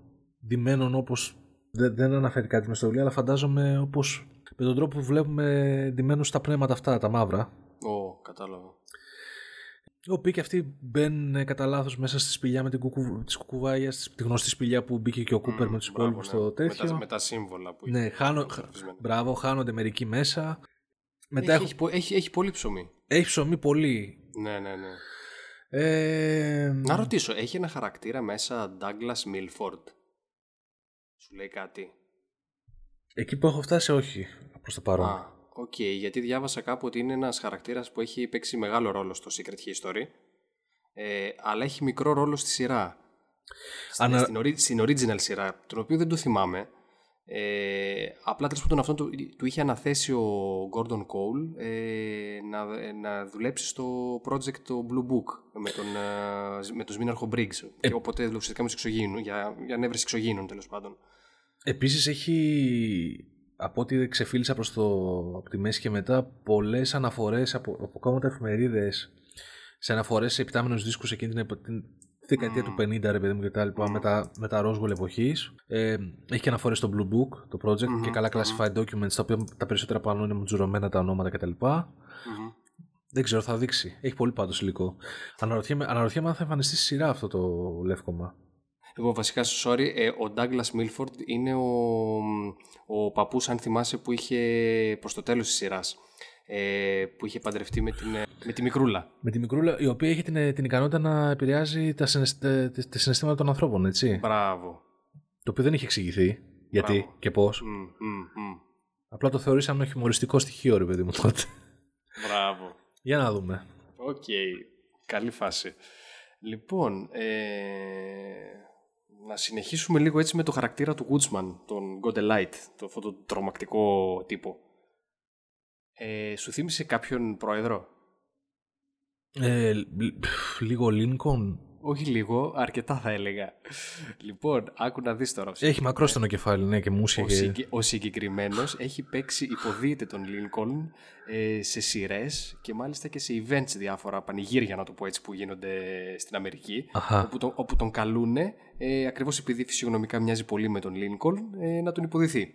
ντυμένων όπως. Δεν, δεν αναφέρει κάτι με στο βιβλίο, αλλά φαντάζομαι όπως με τον τρόπο που βλέπουμε ντυμένους στα πνεύματα αυτά, τα μαύρα. Ω, κατάλαβα. Οι οποίοι και αυτοί μπαίνουν κατά λάθος μέσα στη σπηλιά με την κουκου... της κουκουβάγια, της γνωστή σπηλιά που μπήκε και ο Κούπερ με τους υπόλοιπους ναι. στο τέτοιο. Με τα, με τα σύμβολα που Ναι, χάνω... μπράβο, χάνονται μερικοί μέσα. Μετά έχει, έχω... έχει, έχει, πολύ ψωμί. Έχει ψωμί πολύ. Ναι, ναι, ναι. Ε... Να ρωτήσω, έχει ένα χαρακτήρα μέσα Douglas Milford; Σου λέει κάτι. Εκεί που έχω φτάσει όχι, προς το παρόν. Α, οκ, okay, γιατί διάβασα κάπου ότι είναι ένας χαρακτήρας που έχει παίξει μεγάλο ρόλο στο Secret History, ε, αλλά έχει μικρό ρόλο στη σειρά. Ανα... Στην, στην original σειρά, τον οποίο δεν το θυμάμαι. Ε, απλά τέλος πάντων αυτό του, του είχε αναθέσει ο Gordon Cole ε, να, να δουλέψει στο project το Blue Book με τον, ε, με τον Σμίναρχο Briggs. Ε, και οπότε ουσιαστικά με εξωγήνου, για, για ανέβρεση εξωγήνων τέλος πάντων. Επίσης έχει από ό,τι ξεφύλισα προς το, από τη μέση και μετά πολλές αναφορές από, από κόμματα εφημερίδες σε αναφορές σε επιτάμενους δίσκους εκείνη την, την, δεκαετία του 50 ρε παιδί μου και τα λοιπά με τα, με τα Roswell εποχής ε, έχει και αναφορές στο Blue Book το project και καλά classified documents τα οποία τα περισσότερα πάνω είναι μουτζουρωμένα τα ονόματα κτλ. Δεν ξέρω, θα δείξει. Έχει πολύ πάντως υλικό. Αναρωτιέμαι, αναρωτιέμαι αν θα εμφανιστεί στη σειρά αυτό το λεύκομα. Εγώ βασικά, sorry, ε, ο Douglas Milford είναι ο, ο παππούς, αν θυμάσαι, που είχε προς το τέλος της σειράς ε, που είχε παντρευτεί με, την, ε, με τη Μικρούλα. Με τη Μικρούλα, η οποία έχει την, ε, την ικανότητα να επηρεάζει τα, τα συναισθήματα των ανθρώπων, έτσι. Μπράβο. Το οποίο δεν είχε εξηγηθεί. Γιατί Μπράβο. και πώς. Mm, mm, mm. Απλά το θεωρήσαμε χιουμοριστικό στοιχείο, ρε παιδί μου τότε. Μπράβο. Για να δούμε. Οκ. Okay. Καλή φάση. Λοιπόν, ε, να συνεχίσουμε λίγο έτσι με το χαρακτήρα του Woodsman, τον Gotta Light, το, αυτό το τρομακτικό τύπο. Ε, σου θύμισε κάποιον πρόεδρο; Ε, λίγο Λίνκον. Όχι λίγο, αρκετά θα έλεγα. Λοιπόν, άκου να δεις τώρα. Έχει μακρόστενο κεφάλι, ναι, και μουσια. Ο, και... ο συγκεκριμένος έχει παίξει, υποδίεται τον Λίνκον ε, σε σειρές και μάλιστα και σε events διάφορα πανηγύρια, να το πω έτσι, που γίνονται στην Αμερική. Όπου, τον, όπου τον καλούν, ε, ακριβώς επειδή φυσιογνωμικά μοιάζει πολύ με τον Λίνκον, ε, να τον υποδηθεί.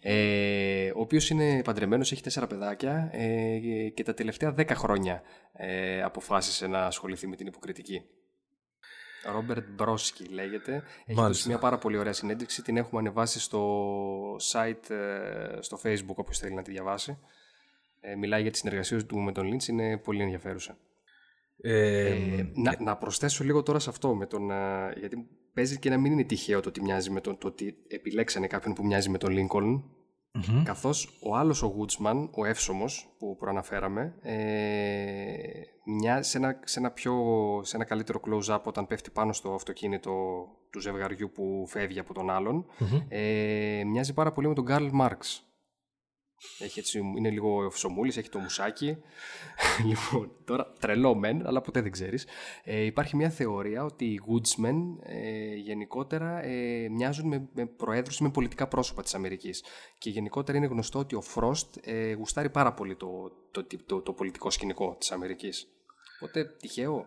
Ε, ο οποίος είναι παντρεμένος, έχει τέσσερα παιδάκια ε, και τα τελευταία δέκα χρόνια ε, αποφάσισε να ασχοληθεί με την υποκριτική. Ρόμπερτ Μπρόσκι λέγεται. Έχει δώσει μια πάρα πολύ ωραία συνέντευξη. Την έχουμε ανεβάσει στο site, ε, στο facebook, όποιος θέλει να τη διαβάσει. Ε, μιλάει για τη συνεργασία του με τον Λίντς, είναι πολύ ενδιαφέρουσα. Ε, να, να προσθέσω λίγο τώρα σε αυτό, με τον, γιατί παίζει και να μην είναι τυχαίο το ότι, μοιάζει με τον, το ότι επιλέξανε κάποιον που μοιάζει με τον Lincoln. Mm-hmm. Καθώς ο άλλος ο Woodsman, ο εύσωμος που προαναφέραμε, ε, μια, σε, ένα, σε, ένα πιο, σε ένα καλύτερο close-up όταν πέφτει πάνω στο αυτοκίνητο του ζευγαριού που φεύγει από τον άλλον, mm-hmm. ε, μοιάζει πάρα πολύ με τον Karl Marx. Έχει έτσι, είναι λίγο ψωμούλης, έχει το μουσάκι. (laughs) λοιπόν, τώρα τρελό μεν, αλλά ποτέ δεν ξέρεις. Ε, υπάρχει μια θεωρία ότι οι Woodsmen ε, γενικότερα ε, μοιάζουν με, με προέδρους ή με πολιτικά πρόσωπα της Αμερικής. Και γενικότερα είναι γνωστό ότι ο Frost ε, γουστάρει πάρα πολύ το, το, το, το, πολιτικό σκηνικό της Αμερικής. Οπότε τυχαίο.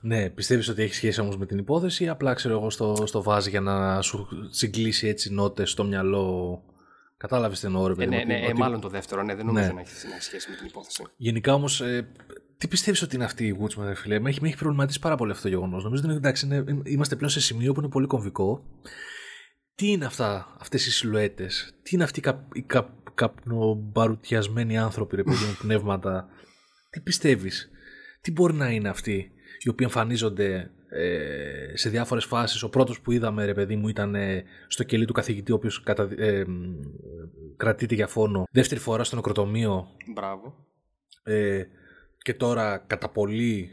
Ναι, πιστεύεις ότι έχει σχέση όμως με την υπόθεση ή απλά ξέρω εγώ στο, στο βάζεις για να σου συγκλήσει έτσι νότες στο μυαλό Κατάλαβες την ώρα, παιδί. Ε, ναι, ναι, ε, μάλλον το δεύτερο, ναι, δεν νομίζω ναι. να έχει σχέση με την υπόθεση. Γενικά όμως, ε, τι πιστεύεις ότι είναι αυτή η Woodsman, φίλε; Με έχει, με έχει προβληματίσει πάρα πολύ αυτό το γεγονός. Νομίζω ότι εντάξει, είναι, είμαστε πλέον σε σημείο που είναι πολύ κομβικό. Τι είναι αυτά, αυτές οι σιλουέτες, τι είναι αυτοί οι, κα, οι κα, καπνομπαρουτιασμένοι άνθρωποι, ρε παιδί μου, πνεύματα; Τι πιστεύεις, τι μπορεί να είναι αυτοί οι οποίοι εμφανίζονται ε, σε διάφορες φάσεις. Ο πρώτος που είδαμε, ρε παιδί μου, ήταν ε, στο κελί του καθηγητή, ο οποίος κατα, ε, κρατείται για φόνο δεύτερη φορά στο νεκροτομείο. Μπράβο. Ε, και τώρα κατά πολύ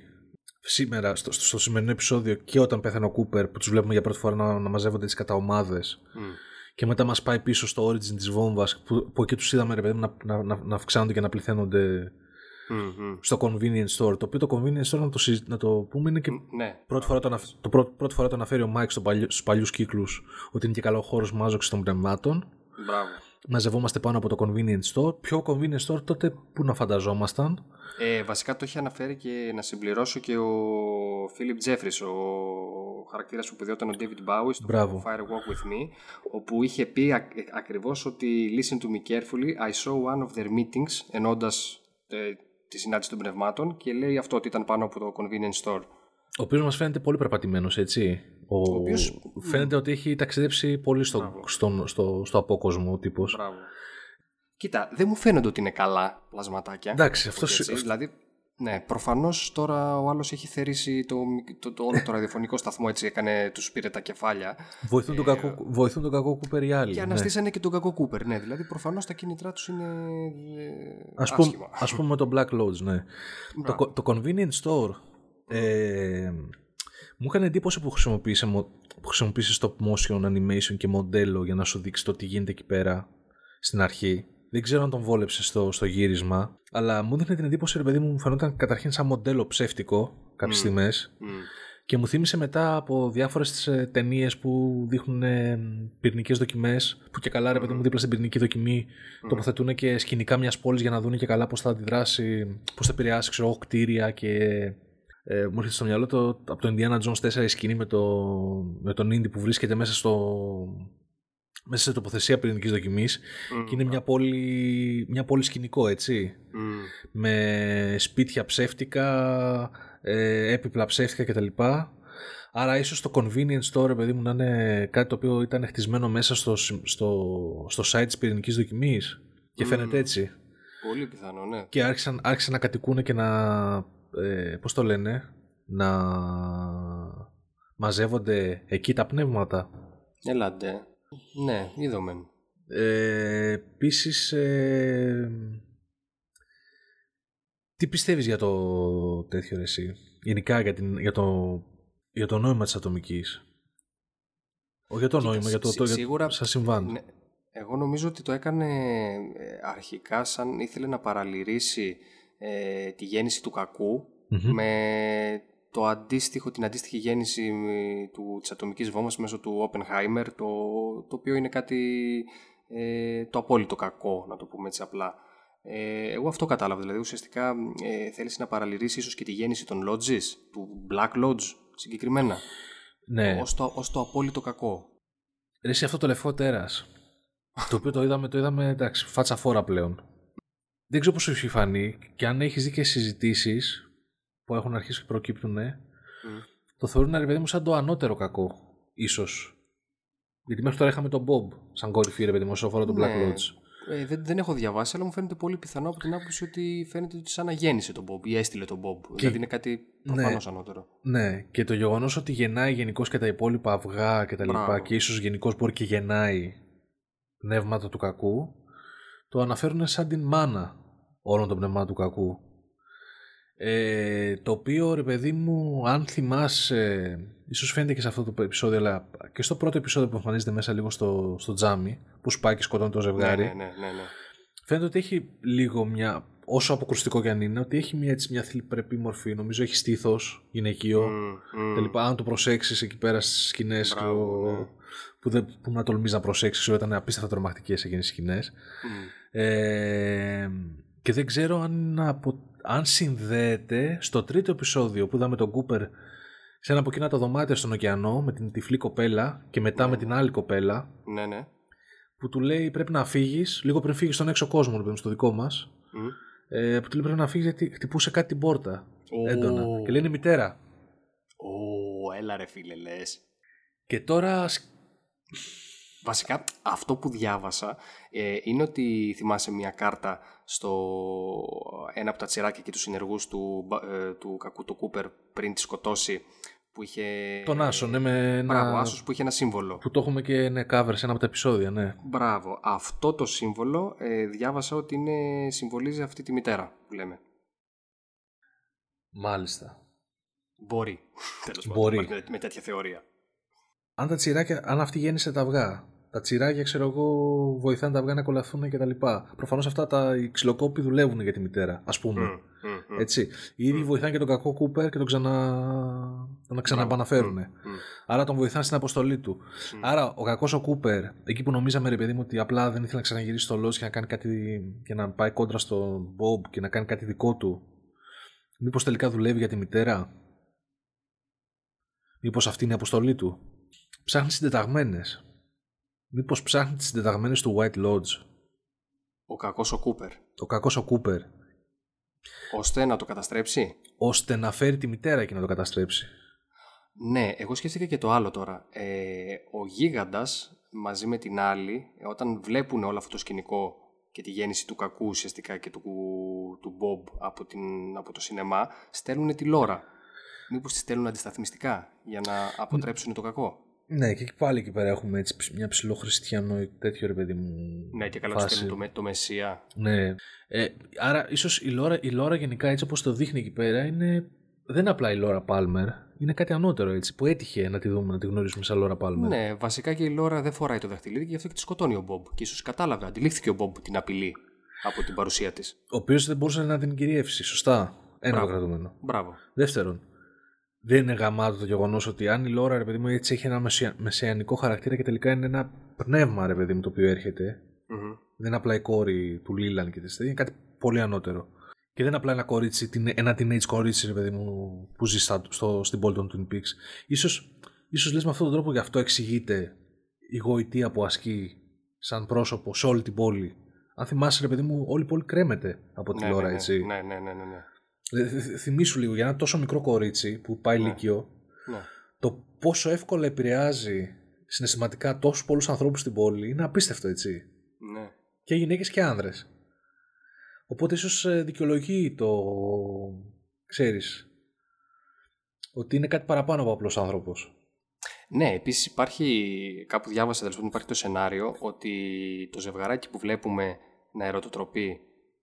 σήμερα, στο, στο σημερινό επεισόδιο και όταν πέθανε ο Κούπερ που τους βλέπουμε για πρώτη φορά να, να μαζεύονται τις κατά ομάδες και μετά μας πάει πίσω στο origin της βόμβας που, που εκεί τους είδαμε ρε παιδί να, να, να, να αυξάνονται και να πληθαίνονται στο convenience store. Το οποίο το convenience store, να το, να το πούμε, είναι και ναι. πρώτη, φορά το, το πρώτη, πρώτη φορά το αναφέρει ο Μάικ στο παλιού, στους παλιούς κύκλους ότι είναι και καλό χώρος μάζοξης των πνευμάτων. Μπράβο. Μαζευόμαστε πάνω από το convenience store. Πιο convenience store τότε που να φανταζόμασταν; Ε, βασικά το είχε αναφέρει και να συμπληρώσω και ο Φίλιπ Τζέφρις, ο χαρακτήρας που παιδιόταν ο David Bowie στο Μπράβο. Fire Walk With Me, όπου είχε πει ακ- ακριβώς ότι listen to me carefully, I saw one of their meetings, ενώντας ε, τη συνάντηση των πνευμάτων και λέει αυτό ότι ήταν πάνω από το convenience store. Ο οποίος μας φαίνεται πολύ περπατημένος, έτσι. Ο... οποίος- Φαίνεται ότι έχει ταξιδέψει πολύ στο, Μπράβο. στον- στο, στο απόκοσμο ο τύπος. Μπράβο. Κοίτα, δεν μου φαίνονται ότι είναι καλά πλασματάκια. Εντάξει, Να το πω αυτός και σι- έτσι. Δηλαδή, ναι, προφανώς τώρα ο άλλος έχει θερήσει το, το, το, όλο το ραδιοφωνικό σταθμό έτσι, έκανε, τους πήρε τα κεφάλια. Βοηθούν, τον κακό, βοηθούν τον κακό Κούπερ οι άλλοι. Και ναι. αναστήσανε και τον κακό Κούπερ. Ναι, δηλαδή προφανώς τα κίνητρά τους είναι. ε, Ας πούμε, άσχημα. ας πούμε με το Black Lodge, ναι. το, Μπράβο. το convenience store ε, μου έκανε εντύπωση που χρησιμοποίησε, μο- που χρησιμοποίησε stop motion animation και μοντέλο για να σου δείξει το τι γίνεται εκεί πέρα στην αρχή. Δεν ξέρω αν τον βόλεψε στο, στο γύρισμα, αλλά μου δίνει την εντύπωση, ρε παιδί μου, μου φαινόταν καταρχήν σαν μοντέλο ψεύτικο κάποιες Μμ. στιγμές Μμ. και μου θύμισε μετά από διάφορες ε, ταινίες που δείχνουν ε, πυρηνικές δοκιμές που και καλά ρε παιδί μου δίπλα στην πυρηνική δοκιμή τοποθετούν και σκηνικά μιας πόλης για να δουν και καλά πώς θα αντιδράσει, πώς θα επηρεάσει ξέρω, εγώ, κτίρια και ε, μου έρχεται στο μυαλό το, από το Indiana Jones 4 η σκηνή με, το, με τον Indy που βρίσκεται μέσα στο μέσα σε τοποθεσία πυρηνικής δοκιμής Μμ. και είναι μια πόλη, μια πόλη σκηνικό έτσι Μμ. με σπίτια ψεύτικα, ε, έπιπλα ψεύτικα κτλ. Άρα ίσως το convenience store, παιδί μου, να είναι κάτι το οποίο ήταν χτισμένο μέσα στο, συμ- στο, στο site της πυρηνικής δοκιμής και Μμμ. φαίνεται έτσι. Πολύ πιθανό, ναι. Και άρχισαν, άρχισαν να κατοικούν και να, ε, πώς το λένε, να μαζεύονται εκεί τα πνεύματα. Ελάτε. Ναι, είδαμε. Ε, Επίσης, ε, τι πιστεύεις για το τέτοιο ρε εσύ, γενικά για, την, για, το, για το νόημα της ατομικής. Όχι για το Κοίτα, νόημα, για το, σι- το για- σίγουρα- σαν συμβάν. Ναι. Εγώ νομίζω ότι το έκανε ε, αρχικά σαν ήθελε να παραλυρίσει ε, τη γέννηση του κακού Μμμ. με το αντίστοιχο, την αντίστοιχη γέννηση ε, του, της ατομικής βόμβας μέσω του Oppenheimer το, το οποίο είναι κάτι ε, το απόλυτο κακό να το πούμε έτσι απλά. Ε, εγώ αυτό κατάλαβα, δηλαδή ουσιαστικά ε, θέλεις να παραλυρίσει ίσως και τη γέννηση των Lodges, του Black Lodge συγκεκριμένα, Ναι, ως, το, ως το απόλυτο κακό. ρε εσύ αυτό το λευκό τέρας, το οποίο το είδαμε, το είδαμε, εντάξει, φάτσα φόρα πλέον. Δεν ξέρω πώς σου έχει φανεί και αν έχεις δει και συζητήσεις που έχουν αρχίσει και προκύπτουν, το θεωρούν ρε παιδί μου σαν το ανώτερο κακό, ίσως. Γιατί μέχρι τώρα είχαμε τον Bob σαν κορυφή, ρε παιδί μου, όσο αφορά τον Black Ναι. Lodge. Ε, δεν, δεν έχω διαβάσει, αλλά μου φαίνεται πολύ πιθανό από την άποψη ότι φαίνεται ότι σαν να γέννησε τον Bob ή έστειλε τον Bob. Δηλαδή είναι κάτι προφανώς ανώτερο. Ναι, και το γεγονός ότι γεννάει γενικώς και τα υπόλοιπα αυγά και τα λοιπά Μπράβο. και ίσως γενικώς μπορεί και γεννάει πνεύματα του κακού, το αναφέρουν σαν την μάνα όλων των πνευμάτων του κακού. Ε, το οποίο ρε παιδί μου, αν θυμάσαι, ίσως φαίνεται και σε αυτό το επεισόδιο, αλλά και στο πρώτο επεισόδιο που εμφανίζεται μέσα λίγο στο, στο τζάμι, που σπάει και σκοτώνει το Ναι, ζευγάρι, ναι, ναι, ναι, ναι. Φαίνεται ότι έχει λίγο μια. Όσο αποκρουστικό κι αν είναι, ότι έχει μια, έτσι, μια θλιπρεπή μορφή. Νομίζω έχει στήθος γυναικείο. Μμ, μμ. Και λοιπά. Αν το προσέξεις εκεί πέρα στις σκηνές Μπράβο, ναι. που, δεν, που να τολμήσει να προσέξεις, ήταν απίστευτα τρομακτικές εκείνες τι σκηνές. Μμ. Ε, και δεν ξέρω αν, απο, αν συνδέεται στο τρίτο επεισόδιο που είδαμε τον Κούπερ σε ένα από εκείνα τα δωμάτια στον ωκεανό με την τυφλή κοπέλα και μετά με την άλλη κοπέλα Ναι, ναι. που του λέει πρέπει να φύγεις, λίγο πριν φύγεις στον έξω κόσμο, ρε παιδί μου, στο δικό μας. Μμ. Ε, που του λέει πρέπει να φύγεις γιατί χτυπούσε κάτι την πόρτα. Ω. Έντονα. Και λέει είναι η μητέρα. Ω, έλα ρε φίλε, λες. Και τώρα. Σκ- Βασικά, αυτό που διάβασα ε, είναι ότι θυμάσαι μια κάρτα στο ένα από τα τσιράκια και τους συνεργούς του, μπα- ε, του κακού του Κούπερ πριν τη σκοτώσει Που είχε... Τον Άσο, ναι, με ένα... Μπράβο, Άσος που είχε ένα σύμβολο. Που το έχουμε και ναι, cover σε ένα από τα επεισόδια, ναι. Μπράβο. Αυτό το σύμβολο ε, διάβασα ότι είναι, συμβολίζει αυτή τη μητέρα που λέμε. Μάλιστα. Μπορεί. (laughs) Τέλος Μπορεί. πάντων, με, με τέτοια θεωρία. Αν τα τσιράκια, αν αυτή γέννησε τα αυγά, τα τσιράκια, ξέρω εγώ, βοηθάνε τα αυγά να κολλαθούν και τα λοιπά. Προφανώς αυτά τα οι ξυλοκόποι δουλεύουν για τη μητέρα, ας πούμε. Μμ, μμ, μμ. Έτσι. Οι ίδιοι βοηθάνε και τον κακό Κούπερ και τον ξανα... τον ξαναεπαναφέρουν. Μμ, μμ. Άρα τον βοηθάνε στην αποστολή του. Άρα ο κακός ο Κούπερ, εκεί που νομίζαμε ρε παιδί μου ότι απλά δεν ήθελε να ξαναγυρίσει στο Lost και να κάνει κάτι. και να πάει κόντρα στον Bob και να κάνει κάτι δικό του. Μήπως τελικά δουλεύει για τη μητέρα; Μήπως αυτή είναι η αποστολή του; Ψάχνει συντεταγμένες. Μήπως ψάχνει τις συντεταγμένες του White Lodge. Ο κακός ο Κούπερ. Ο κακός ο Κούπερ. Ώστε να το καταστρέψει. ώστε να φέρει τη μητέρα και να το καταστρέψει. Ναι, εγώ σκέφτηκα και το άλλο τώρα. Ε, ο γίγαντας μαζί με την άλλη, ε, όταν βλέπουν όλο αυτό το σκηνικό και τη γέννηση του κακού ουσιαστικά και του, του Bob από, την, από το σινεμά, στέλνουν τη Λόρα. Μήπως τη στέλνουν αντισταθμιστικά για να αποτρέψουν το κακό; Ναι, και πάλι εκεί πέρα έχουμε έτσι ψ- μια ψηλοχριστιανό τέτοιο ρε παιδί μου. Ναι, και καλά του φάση. στέλνουν το, με- το Μεσσία. Ναι. Ε, άρα, ίσως η Λόρα, η Λόρα γενικά έτσι όπως το δείχνει εκεί πέρα είναι. Δεν είναι απλά η Λόρα Πάλμερ. Είναι κάτι ανώτερο έτσι. Που έτυχε να τη δούμε, να τη γνωρίσουμε σαν Λόρα Πάλμερ. Ναι, βασικά και η Λόρα δεν φοράει το δαχτυλίδι και γι' αυτό και τη σκοτώνει ο Μπομπ. Και ίσως κατάλαβε, αντιλήφθηκε ο Μπομπ την απειλή από την παρουσία της. Ο οποίος δεν μπορούσε να την κυριεύσει. Σωστά. Ένα Μπράβο. το κρατούμενο. Μπράβο. Δεύτερον, δεν είναι γαμάτο το γεγονός ότι αν η Λόρα, ρε παιδί μου, έτσι έχει ένα μεσια... μεσαιανικό χαρακτήρα και τελικά είναι ένα πνεύμα, ρε παιδί μου, το οποίο έρχεται. Μμμ. Δεν είναι απλά η κόρη του Λίλαν και της είναι κάτι πολύ ανώτερο. Και δεν είναι απλά ένα κορίτσι, την- ένα teenage κορίτσι, ρε παιδί μου, που ζει στα, στο, στην πόλη των Twin Peaks. Ίσως, ίσως λες με αυτόν τον τρόπο γι' αυτό εξηγείται η γοητεία που ασκεί σαν πρόσωπο σε όλη την πόλη. Αν θυμάσαι, ρε παιδί μου, όλη η πόλη κρέμεται από τη Ναι, Λόρα, ναι, έτσι. Ναι, ναι, ναι, ναι. ναι. Ε, θ- θ- Θυμήσου λίγο, για ένα τόσο μικρό κορίτσι που πάει Ναι. λύκειο, ναι. το πόσο εύκολα επηρεάζει συναισθηματικά τόσους πολλούς ανθρώπους στην πόλη είναι απίστευτο, έτσι ναι. και γυναίκες και άνδρες. Οπότε ίσως ε, δικαιολογεί το, ξέρεις, ότι είναι κάτι παραπάνω από απλός άνθρωπος. Ναι, επίσης υπάρχει, κάπου διάβασα τέλος πάντων, υπάρχει το σενάριο ότι το ζευγαράκι που βλέπουμε να ερωτοτροπεί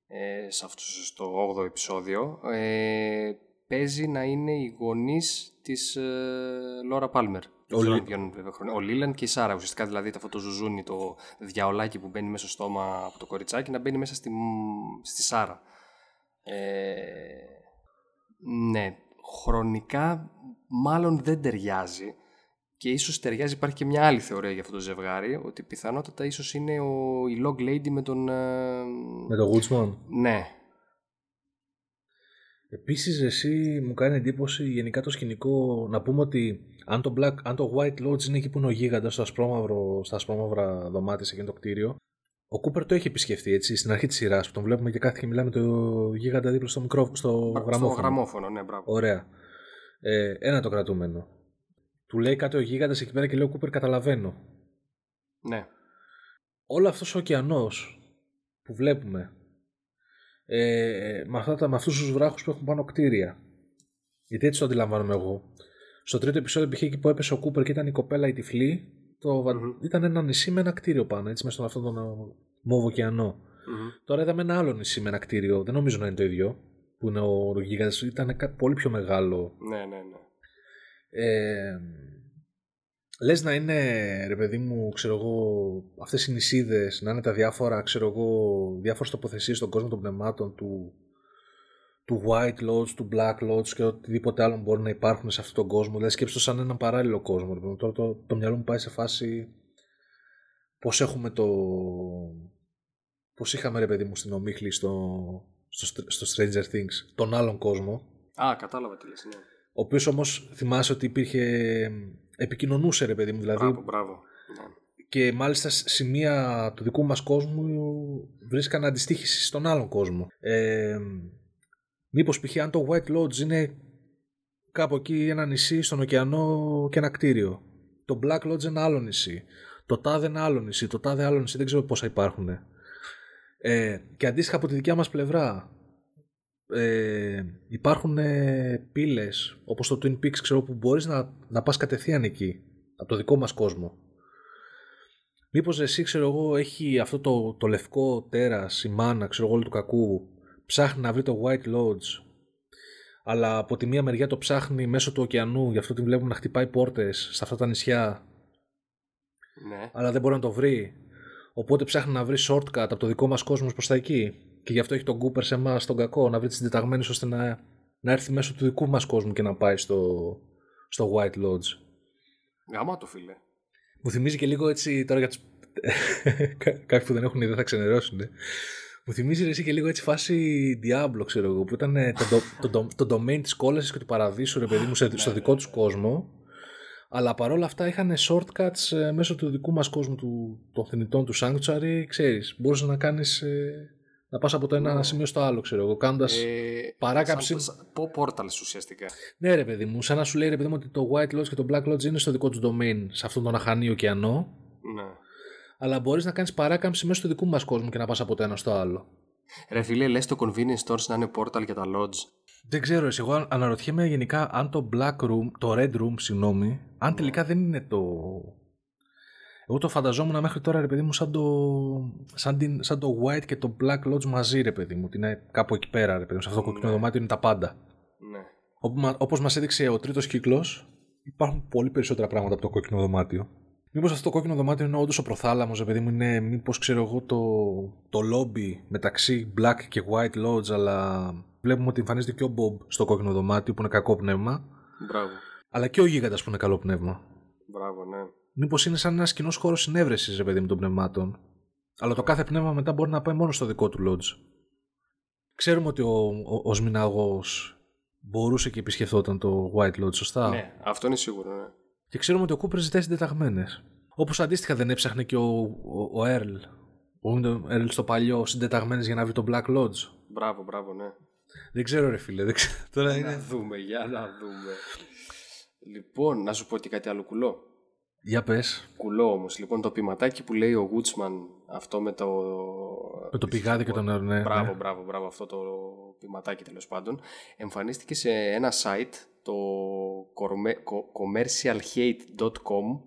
ε, σε αυτό στο 8ο επεισόδιο ε, παίζει να είναι οι γονείς της ε, Λόρα Πάλμερ. Δεν Ο ξέρω Λι- αν βγαίνουν βέβαια χρόνια. Ο Λίλαν και η Σάρα. Ουσιαστικά δηλαδή αυτό το ζουζούνι, το διαολάκι που μπαίνει μέσα στο στόμα από το κοριτσάκι να μπαίνει μέσα στη, στη Σάρα. Ε, ναι, χρονικά μάλλον δεν ταιριάζει και ίσως ταιριάζει, υπάρχει και μια άλλη θεωρία για αυτό το ζευγάρι, ότι πιθανότατα ίσως είναι ο, η Log Lady με τον... ε, Με το Woodsman. Ναι, Επίσης εσύ μου κάνει εντύπωση γενικά το σκηνικό να πούμε ότι αν το, Black, αν το White Lodge είναι εκεί που είναι ο γίγαντας στο ασπρόμαυρο, στα ασπρόμαυρα δωμάτια σε εκείνο το κτίριο ο Κούπερ το έχει επισκεφτεί έτσι στην αρχή της σειράς που τον βλέπουμε και κάθε και μιλάμε το γίγαντα δίπλα στο, μικρό, στο στο γραμμόφωνο. γραμμόφωνο, ναι, μπράβο. Ωραία. Ε, ένα το κρατούμενο. Του λέει κάτι ο γίγαντας εκεί πέρα και λέει ο Κούπερ καταλαβαίνω. Ναι, Όλο αυτός ο ωκεανός που βλέπουμε ε, με, αυτά, τα- με αυτούς τους βράχους που έχουν πάνω κτίρια. Γιατί έτσι το αντιλαμβάνομαι εγώ. Στο τρίτο επεισόδιο π.χ. εκεί που έπεσε ο Κούπερ και ήταν η κοπέλα η τυφλή, το, βα- Μμμ. ήταν ένα νησί με ένα κτίριο πάνω, έτσι, μέσα στον αυτόν τον ε, μόβο ωκεανό. Μμμ. Τώρα είδαμε ένα άλλο νησί με ένα κτίριο, δεν νομίζω να είναι το ίδιο, που είναι ο γίγαντας, ήταν κάτι πολύ πιο μεγάλο. ναι, ναι, ναι. Ε, λες να είναι, ρε παιδί μου, ξέρω εγώ, αυτές οι νησίδες, να είναι τα διάφορα, ξέρω εγώ, διάφορες τοποθεσίες στον κόσμο των πνευμάτων του, του White Lodge, του Black Lodge και οτιδήποτε άλλο μπορεί να υπάρχουν σε αυτόν τον κόσμο. Δηλαδή σκέψτε το σαν έναν παράλληλο κόσμο. ρε παιδί μου. Τώρα το, το μυαλό μου πάει σε φάση πώς έχουμε το... Πώς είχαμε ρε παιδί μου στην ομίχλη στο, στο, στο Stranger Things, τον άλλον κόσμο, Α, κατάλαβα τι λες, ναι. Ο οποίος όμως θυμάσαι ότι υπήρχε. επικοινωνούσε, ρε παιδί μου. Δηλαδή, Μπράβο, μπράβο. Ναι. και μάλιστα σε σημεία του δικού μας κόσμου βρίσκαν αντιστοίχηση στον άλλον κόσμο. Ε, μήπως π.χ. αν το White Lodge είναι κάπου εκεί ένα νησί στον ωκεανό και ένα κτίριο. Το Black Lodge ένα άλλο νησί. Το τάδε ένα άλλο νησί. Το τάδε άλλο νησί. Δεν ξέρω πόσα υπάρχουν. Ε, και αντίστοιχα από τη δικιά μας πλευρά ε, υπάρχουν ε, πύλες όπως το Twin Peaks ξέρω που μπορείς να, να πας κατευθείαν εκεί από το δικό μας κόσμο. Μήπως εσύ ξέρω εγώ έχει αυτό το, το λευκό τέρας η μάνα ξέρω εγώ του κακού ψάχνει να βρει το White Lodge αλλά από τη μία μεριά το ψάχνει μέσω του ωκεανού γι' αυτό την βλέπουμε να χτυπάει πόρτες σε αυτά τα νησιά Ναι. αλλά δεν μπορεί να το βρει οπότε ψάχνει να βρει shortcut από το δικό μας κόσμος προς τα εκεί και γι' αυτό έχει τον Cooper σε εμάς τον κακό να βρει τις συντεταγμένες ώστε να, να έρθει μέσω του δικού μας κόσμου και να πάει στο, στο White Lodge Γάμα το φίλε. μου θυμίζει και λίγο έτσι τώρα για τους... (laughs) Κα- κάποιοι που δεν έχουν ιδέα θα ξενερώσουν. Μου θυμίζει ρε, εσύ και λίγο έτσι φάση Diablo, ξέρω εγώ, που ήταν ε, το, το, το, το domain της κόλασης και του παραδείσου, ρε παιδί μου, σε, στο δικό τους κόσμο. Αλλά παρόλα αυτά είχαν shortcuts ε, μέσω του δικού μας κόσμου, του, των θνητών του Sanctuary, ξέρεις, μπορούσες να κάνεις, ε, να πας από το ένα σημείο στο άλλο, ξέρω εγώ, κάνοντας... Ε, παράκαμψη. Σαν, σαν, πω portals ουσιαστικά. Ναι, ρε παιδί μου, σαν να σου λέει ρε παιδί μου ότι το White Lodge και το Black Lodge είναι στο δικό τους domain, σε αυτόν τον αχανή ωκεανό, Ναι. αλλά μπορείς να κάνεις παράκαμψη μέσω του δικού μας κόσμου και να πας από το ένα στο άλλο. Ρε φίλε, λες το convenience stores να είναι portal για τα lodge. Δεν ξέρω, εσύ, εγώ αναρωτιέμαι γενικά αν το Black Room, το Red Room, συγγνώμη, αν τελικά δεν είναι το... Εγώ το φανταζόμουν μέχρι τώρα, ρε παιδί μου, σαν το, σαν, την, σαν το White και το Black Lodge μαζί, ρε παιδί μου. Ότι είναι κάπου εκεί πέρα, ρε παιδί μου. Σε αυτό το κόκκινο δωμάτιο είναι τα πάντα. Ναι. Όπου μα- Όπως μας έδειξε ο τρίτος κύκλος, υπάρχουν πολύ περισσότερα πράγματα από το κόκκινο δωμάτιο. Μήπως αυτό το κόκκινο δωμάτιο είναι όντως ο προθάλαμος, ρε παιδί μου, είναι μήπως ξέρω εγώ το, το lobby μεταξύ Black και White Lodge, αλλά βλέπουμε ότι εμφανίζεται και ο Bob στο κόκκινο δωμάτιο που είναι κακό πνεύμα, Μπράβο. αλλά και ο Γίγαντας που είναι καλό πνεύμα. Μπράβο, ναι. Μήπως είναι σαν ένας κοινός χώρος συνέβρεσης, ρε παιδί μου, των πνευμάτων. Αλλά το κάθε πνεύμα μετά μπορεί να πάει μόνο στο δικό του lodge. Ξέρουμε ότι ο, ο, ο Σμιναγός μπορούσε και επισκεφτόταν το White Lodge, σωστά; Ναι, αυτό είναι σίγουρο, ναι. Και ξέρουμε ότι ο Κούπερ ζητάει συντεταγμένες. Όπως αντίστοιχα δεν έψαχνε και ο, ο, ο Earl. Ο Earl στο παλιό συντεταγμένες για να βρει τον Black Lodge. Μπράβο, μπράβο, ναι. Δεν ξέρω, ρε φίλε. Δεν ξέρω. Τώρα Να είναι. δούμε, για να δούμε. Λοιπόν, να σου πω και κάτι άλλο κουλό. Για πες. Κουλό όμως. Λοιπόν, το ποιηματάκι που λέει ο Woodsman, αυτό με το... Με το πηγάδι και τον νερό, ναι. Μπράβο, ναι. μπράβο, μπράβο, αυτό το ποιηματάκι τέλος πάντων. Εμφανίστηκε σε ένα site, το corme- co- commercialhate.com,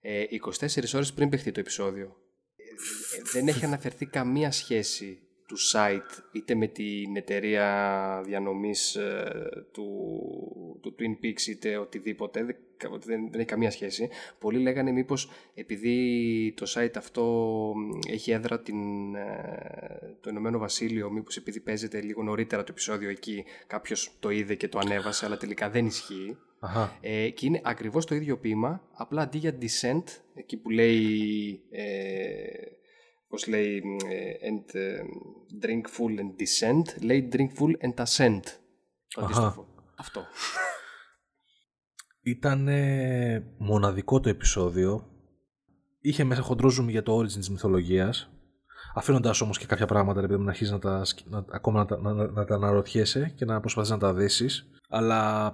ε, 24 ώρες πριν παιχτεί το επεισόδιο. Ε, δεν έχει αναφερθεί καμία σχέση του site είτε με την εταιρεία διανομής ε, του, του Twin Peaks είτε οτιδήποτε δεν, δεν, δεν έχει καμία σχέση πολλοί λέγανε μήπως επειδή το site αυτό μ, έχει έδρα την, ε, το Ηνωμένο Βασίλειο μήπως επειδή παίζεται λίγο νωρίτερα το επεισόδιο εκεί κάποιος το είδε και το ανέβασε αλλά τελικά δεν ισχύει Αχα. ε, και είναι ακριβώς το ίδιο ποίημα, απλά αντί για descent, εκεί που λέει, ε, πώς λέει, ε, and, ε, drink full and descent, λέει drink full and ascent. Το Αχα. αντίστοιχο. Αυτό. Ήταν μοναδικό το επεισόδιο. Είχε μέσα χοντρό zoom για το origin της μυθολογίας. Αφήνοντας όμως και κάποια πράγματα, ρε παιδί μου, να αρχίσει να τα, σκ- να, ακόμα να, τα- να, να, να τα αναρωτιέσαι και να προσπαθείς να τα δέσει. Αλλά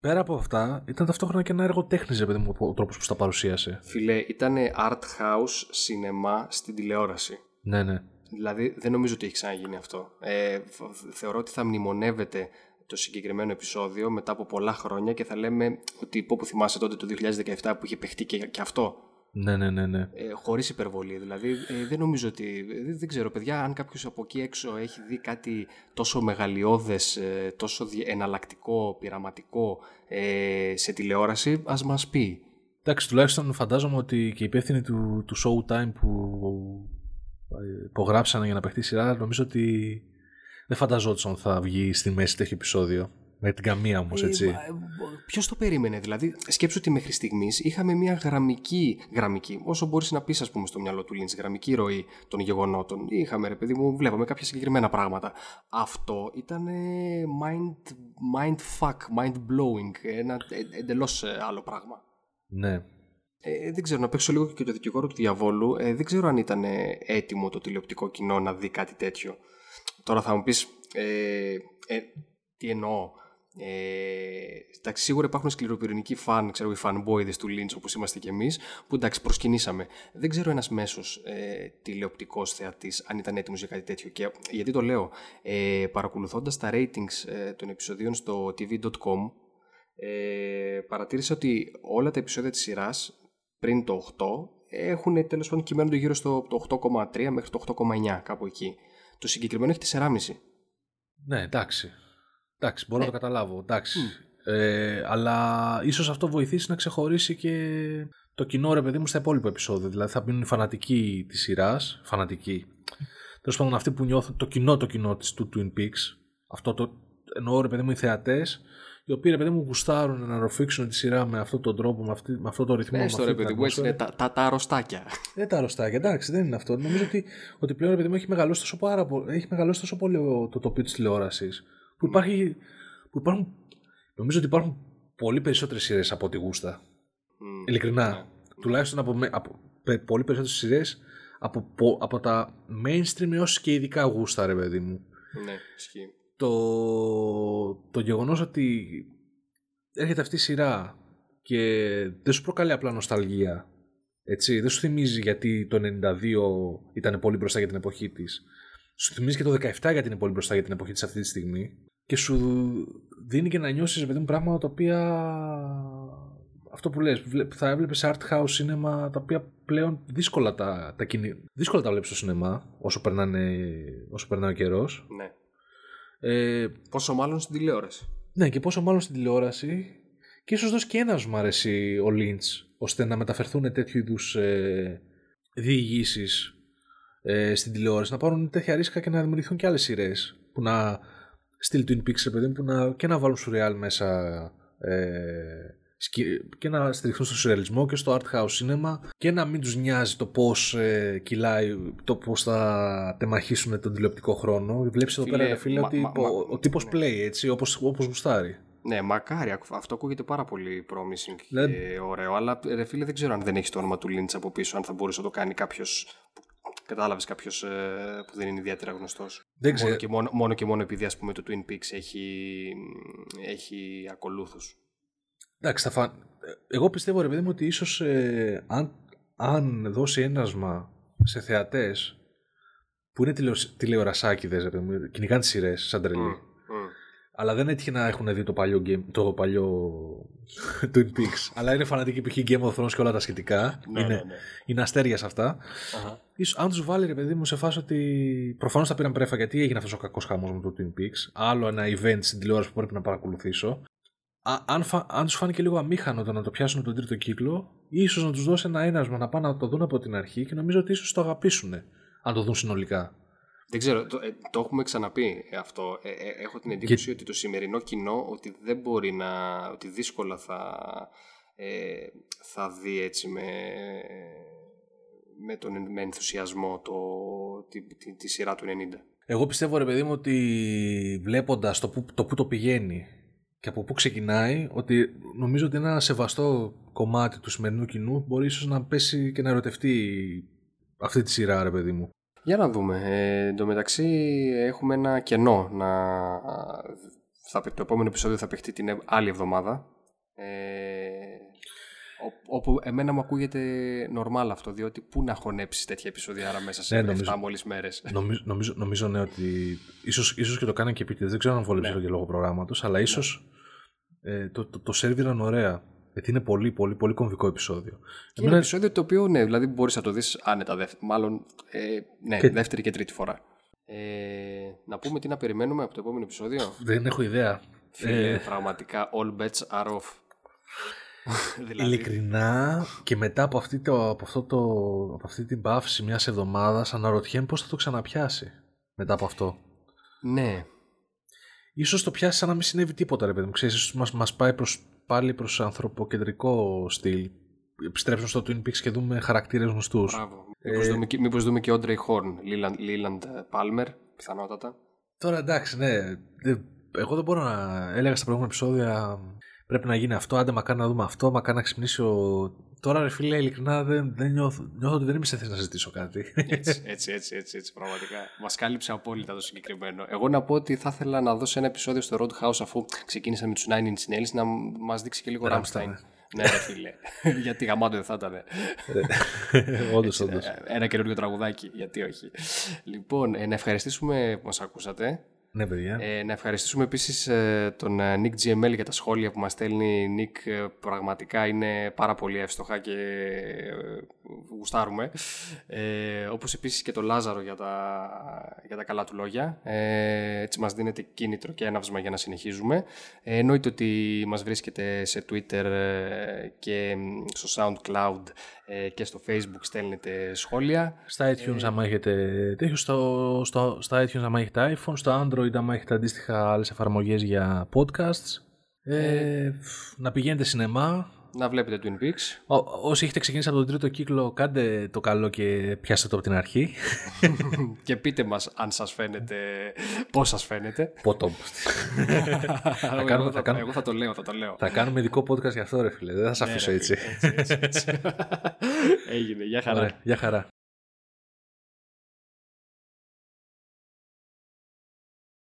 πέρα από αυτά, ήταν ταυτόχρονα και ένα έργο τέχνης, ρε παιδί μου, ο τρόπος που τα παρουσίασε. Φίλε, ήταν art house cinema στην τηλεόραση. Ναι, ναι. Δηλαδή δεν νομίζω ότι έχει ξαναγίνει αυτό. Ε, φ- θεωρώ ότι θα μνημονεύεται το συγκεκριμένο επεισόδιο μετά από πολλά χρόνια και θα λέμε ότι πω που θυμάσαι τότε το 2017 που είχε παιχτεί και, και αυτό. Ναι, ναι, ναι, ναι. Ε, Χωρίς υπερβολή. Δηλαδή ε, δεν νομίζω ότι. Δεν, δεν ξέρω, παιδιά, αν κάποιος από εκεί έξω έχει δει κάτι τόσο μεγαλειώδες, τόσο διε- εναλλακτικό, πειραματικό ε, σε τηλεόραση, ας μας πει. Εντάξει, τουλάχιστον φαντάζομαι ότι και οι υπεύθυνοι του, του Showtime που ε, υπογράψανε για να παιχτεί η σειρά, νομίζω ότι δεν φανταζόντουσαν ότι θα βγει στη μέση τέτοιο επεισόδιο. Με την καμία όμως, έτσι. Ποιος το περίμενε, δηλαδή, σκέψου ότι μέχρι στιγμής είχαμε μια γραμμική, γραμμική, όσο μπορείς να πεις, ας πούμε, στο μυαλό του Λίντς, γραμμική ροή των γεγονότων. Είχαμε, ρε παιδί μου, βλέπαμε κάποια συγκεκριμένα πράγματα. Αυτό ήταν ε, mind, mind fuck, mind blowing, ένα εντελώς άλλο πράγμα. Ναι. Ε, δεν ξέρω, να παίξω λίγο και το δικηγόρο του διαβόλου. Ε, δεν ξέρω αν ήταν ε, έτοιμο το τηλεοπτικό κοινό να δει κάτι τέτοιο. Τώρα θα μου πεις, ε, ε, τι εννοώ. Ε, Εντάξει, σίγουρα υπάρχουν σκληροπυρηνικοί φαν, ξέρω, οι fanboys του Lynch όπως είμαστε κι εμείς, που εντάξει, προσκυνήσαμε. Δεν ξέρω ένας μέσος ε, τηλεοπτικός θεατής αν ήταν έτοιμος για κάτι τέτοιο. Και, γιατί το λέω, ε, παρακολουθώντας τα ratings ε, των επεισοδίων στο tv.com, ε, παρατήρησα ότι όλα τα επεισόδια της σειράς πριν το 8 έχουν τέλος πάντων κυμαίνονται γύρω στο 8,3 μέχρι το 8,9 κάπου εκεί. Το συγκεκριμένο έχει 4,5. Ναι, εντάξει. Εντάξει, μπορώ να το καταλάβω. Εντάξει. Ε, αλλά ίσως αυτό βοηθήσει να ξεχωρίσει και το κοινό ρε παιδί μου στα υπόλοιπα επεισόδια. Δηλαδή θα μπουν οι φανατικοί της σειράς. Φανατικοί. Τέλος πάντων, αυτοί που νιώθουν το κοινό το κοινό της του Twin Peaks. Αυτό το εννοώ ρε παιδί μου οι θεατές οι οποίοι ρε παιδί μου γουστάρουν να ροφήξουν τη σειρά με αυτόν τον τρόπο, με, αυτή, με αυτό το ρυθμό. Ναι, στο ρε παιδί μου, έτσι είναι τα, τα, τα αρρωστάκια. Δεν τα αρρωστάκια, εντάξει, δεν είναι αυτό. Νομίζω ότι, ότι πλέον ρε παιδί μου έχει μεγαλώσει τόσο, πάρα, έχει μεγαλώσει τόσο πολύ το τοπίο της τηλεόρασης. Που, υπάρχει, που υπάρχουν. Νομίζω ότι υπάρχουν πολύ περισσότερες σειρές από ό,τι γούστα. Mm. Ειλικρινά. Yeah. Ναι. Τουλάχιστον από, από, πολύ περισσότερες σειρές από, από τα mainstream έως και ειδικά γούστα, ρε παιδί μου. Ναι, ισχύει το, το γεγονός ότι έρχεται αυτή η σειρά και δεν σου προκαλεί απλά νοσταλγία. Έτσι, δεν σου θυμίζει γιατί το 92 ήταν πολύ μπροστά για την εποχή της. Σου θυμίζει και το 17 γιατί είναι πολύ μπροστά για την εποχή της αυτή τη στιγμή. Και σου δίνει και να νιώσεις παιδί μου πράγματα τα οποία αυτό που λες, θα έβλεπες art house cinema τα οποία πλέον δύσκολα τα, τα, δύσκολα τα βλέπεις στο σινεμά όσο, περνάνε, όσο περνάει ο καιρός. Ναι. Ε, πόσο μάλλον στην τηλεόραση. Ναι, και πόσο μάλλον στην τηλεόραση. Και ίσως δώσει και ένας μου αρέσει ο Λίντ, ώστε να μεταφερθούν τέτοιου είδους ε, διηγήσεις ε, στην τηλεόραση, να πάρουν τέτοια ρίσκα και να δημιουργηθούν και άλλες σειρές. Που να στείλει Twin Peaks, παιδί που να, και να βάλουν σουρεάλ μέσα. Ε, και να στηριχθούν στο σουρεαλισμό και στο art house cinema και να μην τους νοιάζει το πώς ε, κυλάει, το πώς θα τεμαχίσουν τον τηλεοπτικό χρόνο. Βλέπεις εδώ πέρα φίλε ότι μα, ο, ο τύπος ναι. play έτσι όπως, όπως γουστάρει. Ναι, μακάρι. Αυτό ακούγεται πάρα πολύ promising Λε... και ωραίο. Αλλά ρε φίλε, δεν ξέρω αν δεν έχεις το όνομα του Lynch από πίσω, αν θα μπορούσε να το κάνει κάποιος. Κατάλαβες κάποιος ε, που δεν είναι ιδιαίτερα γνωστός. Δεν ξέρω. Μόνο και μόνο, μόνο, και μόνο επειδή ας πούμε, το Twin Peaks έχει, έχει ακολούθους. Εντάξει, θα εγώ πιστεύω ρε παιδί μου ότι ίσως ε, αν, αν δώσει ένασμα σε θεατές που είναι τηλεο, τηλεορασάκιδες, ρε παιδί μου, κυνηγάνε τις σειρές σαν τρελή. Αλλά δεν έτυχε να έχουν δει το παλιό, game, το παλιό (laughs) Twin Peaks. αλλά είναι φανατικοί π.χ. Game of Thrones και όλα τα σχετικά. Ναι, είναι, ναι, ναι. είναι αστέρια σε αυτά. Ίσως, αν τους βάλει ρε παιδί μου σε φάση ότι προφανώς θα πήραν πρέφα γιατί έγινε αυτός ο κακός χαμός με το Twin Peaks. Άλλο ένα event στην τηλεόραση που πρέπει να παρακολουθήσω αν, φα, αν τους φάνηκε λίγο αμήχανο το να το πιάσουν τον τρίτο κύκλο, ίσως να τους δώσει ένα ένασμα να πάνε να το δουν από την αρχή και νομίζω ότι ίσως το αγαπήσουν αν το δουν συνολικά. Δεν ξέρω, το, ε, το έχουμε ξαναπεί αυτό. Ε, ε, έχω την εντύπωση ότι το σημερινό κοινό ότι δεν μπορεί να. ότι δύσκολα θα, θα δει έτσι με, με, τον, με ενθουσιασμό το, τη, τη, τη, σειρά του 90. Εγώ πιστεύω ρε παιδί μου ότι βλέποντας το που το, που το πηγαίνει και από πού ξεκινάει, ότι νομίζω ότι ένα σεβαστό κομμάτι του σημερινού κοινού μπορεί ίσως να πέσει και να ερωτευτεί αυτή τη σειρά, ρε παιδί μου. Για να δούμε. Ε, εν τω μεταξύ έχουμε ένα κενό. Να... Θα, το επόμενο επεισόδιο θα παιχτεί την άλλη εβδομάδα. Ε, όπου εμένα μου ακούγεται νορμάλ αυτό, διότι πού να χωνέψει τέτοια επεισόδια άρα μέσα σε ναι, 7 νομίζω, μόλις μέρες. Νομίζω, νομίζω, νομίζω ναι, ότι ίσω ίσως και το κάνει και επίτηδες. Δεν ξέρω αν βολέψει ναι. και λόγω προγράμματος, αλλά ίσως ναι. ε, το, το, το σερβίραν ωραία. Γιατί είναι πολύ, πολύ, πολύ κομβικό επεισόδιο. Και Εμένα... είναι επεισόδιο το οποίο, ναι, δηλαδή μπορείς να το δεις άνετα, δεύτερη, μάλλον ε, ναι, και... δεύτερη και τρίτη φορά. Ε, να πούμε τι να περιμένουμε από το επόμενο επεισόδιο; Δεν έχω ιδέα. Φίλε, ε... πραγματικά all bets are off. (laughs) δηλαδή... Ειλικρινά και μετά από αυτή, το, από αυτό το, από αυτή την παύση μιας εβδομάδας αναρωτιέμαι πώς θα το ξαναπιάσει μετά από αυτό. Ναι. Ίσως το πιάσει σαν να μην συνέβη τίποτα ρε παιδί μου. Ξέρεις, μας, μας πάει προς, πάλι προς ανθρωποκεντρικό στυλ. Επιστρέψουμε στο Twin Peaks και δούμε χαρακτήρες γνωστούς. Μπράβο. Μήπως, ε... δούμε, μήπως δούμε και Audrey Horn, Leland, Palmer, πιθανότατα. Τώρα εντάξει, ναι. Εγώ δεν μπορώ να έλεγα στα προηγούμενα επεισόδια πρέπει να γίνει αυτό, άντε μακάρι να δούμε αυτό, μακάρι να ξυπνήσει ο τώρα ρε φίλε, ειλικρινά δεν, δεν νιώθω, νιώθω ότι δεν είμαι σε θέση να συζητήσω κάτι. Έτσι, (laughs) έτσι, έτσι, έτσι, έτσι πραγματικά. Μας κάλυψε απόλυτα το συγκεκριμένο. Εγώ να πω ότι θα ήθελα να δώσω ένα επεισόδιο στο Roadhouse αφού ξεκίνησα με τους Nine Inch Nails να μας δείξει και λίγο Rammstein. ναι, ρε φίλε. (laughs) γιατί γαμάτο δεν θα ήταν. (laughs) όντως, όντως. Ένα καινούριο τραγουδάκι, γιατί όχι. Λοιπόν, ε, να ευχαριστήσουμε που μας ακούσατε. Ναι, παιδιά. Ε, να ευχαριστήσουμε επίσης ε, τον ε, Nick GML για τα σχόλια που μας στέλνει. Nick ε, πραγματικά είναι πάρα πολύ εύστοχα και γουστάρουμε. Ε, όπως επίσης και τον Λάζαρο για τα, για τα καλά του λόγια. Ε, έτσι μας δίνεται κίνητρο και έναυσμα για να συνεχίζουμε. Ε, εννοείται ότι μας βρίσκεται σε Twitter και στο SoundCloud και στο Facebook στέλνετε σχόλια. Στα iTunes άμα έχετε στο, στο, στα iTunes άμα έχετε iPhone, στο Android άμα έχετε αντίστοιχα άλλες εφαρμογές για podcasts. Ε, να πηγαίνετε σινεμά, να βλέπετε Twin Peaks. Ό, όσοι έχετε ξεκινήσει από τον τρίτο κύκλο, κάντε το καλό και πιάστε το από την αρχή. (laughs) και πείτε μας αν σας φαίνεται, πώς σας φαίνεται. Πότο. (laughs) θα κάνουμε, θα, εγώ θα το λέω, θα το λέω. Θα κάνουμε ειδικό podcast για αυτό ρε φίλε, δεν θα σας ναι, αφήσω έτσι. έτσι, έτσι, έτσι. (laughs) Έγινε, για χαρά. Ωραία, για χαρά.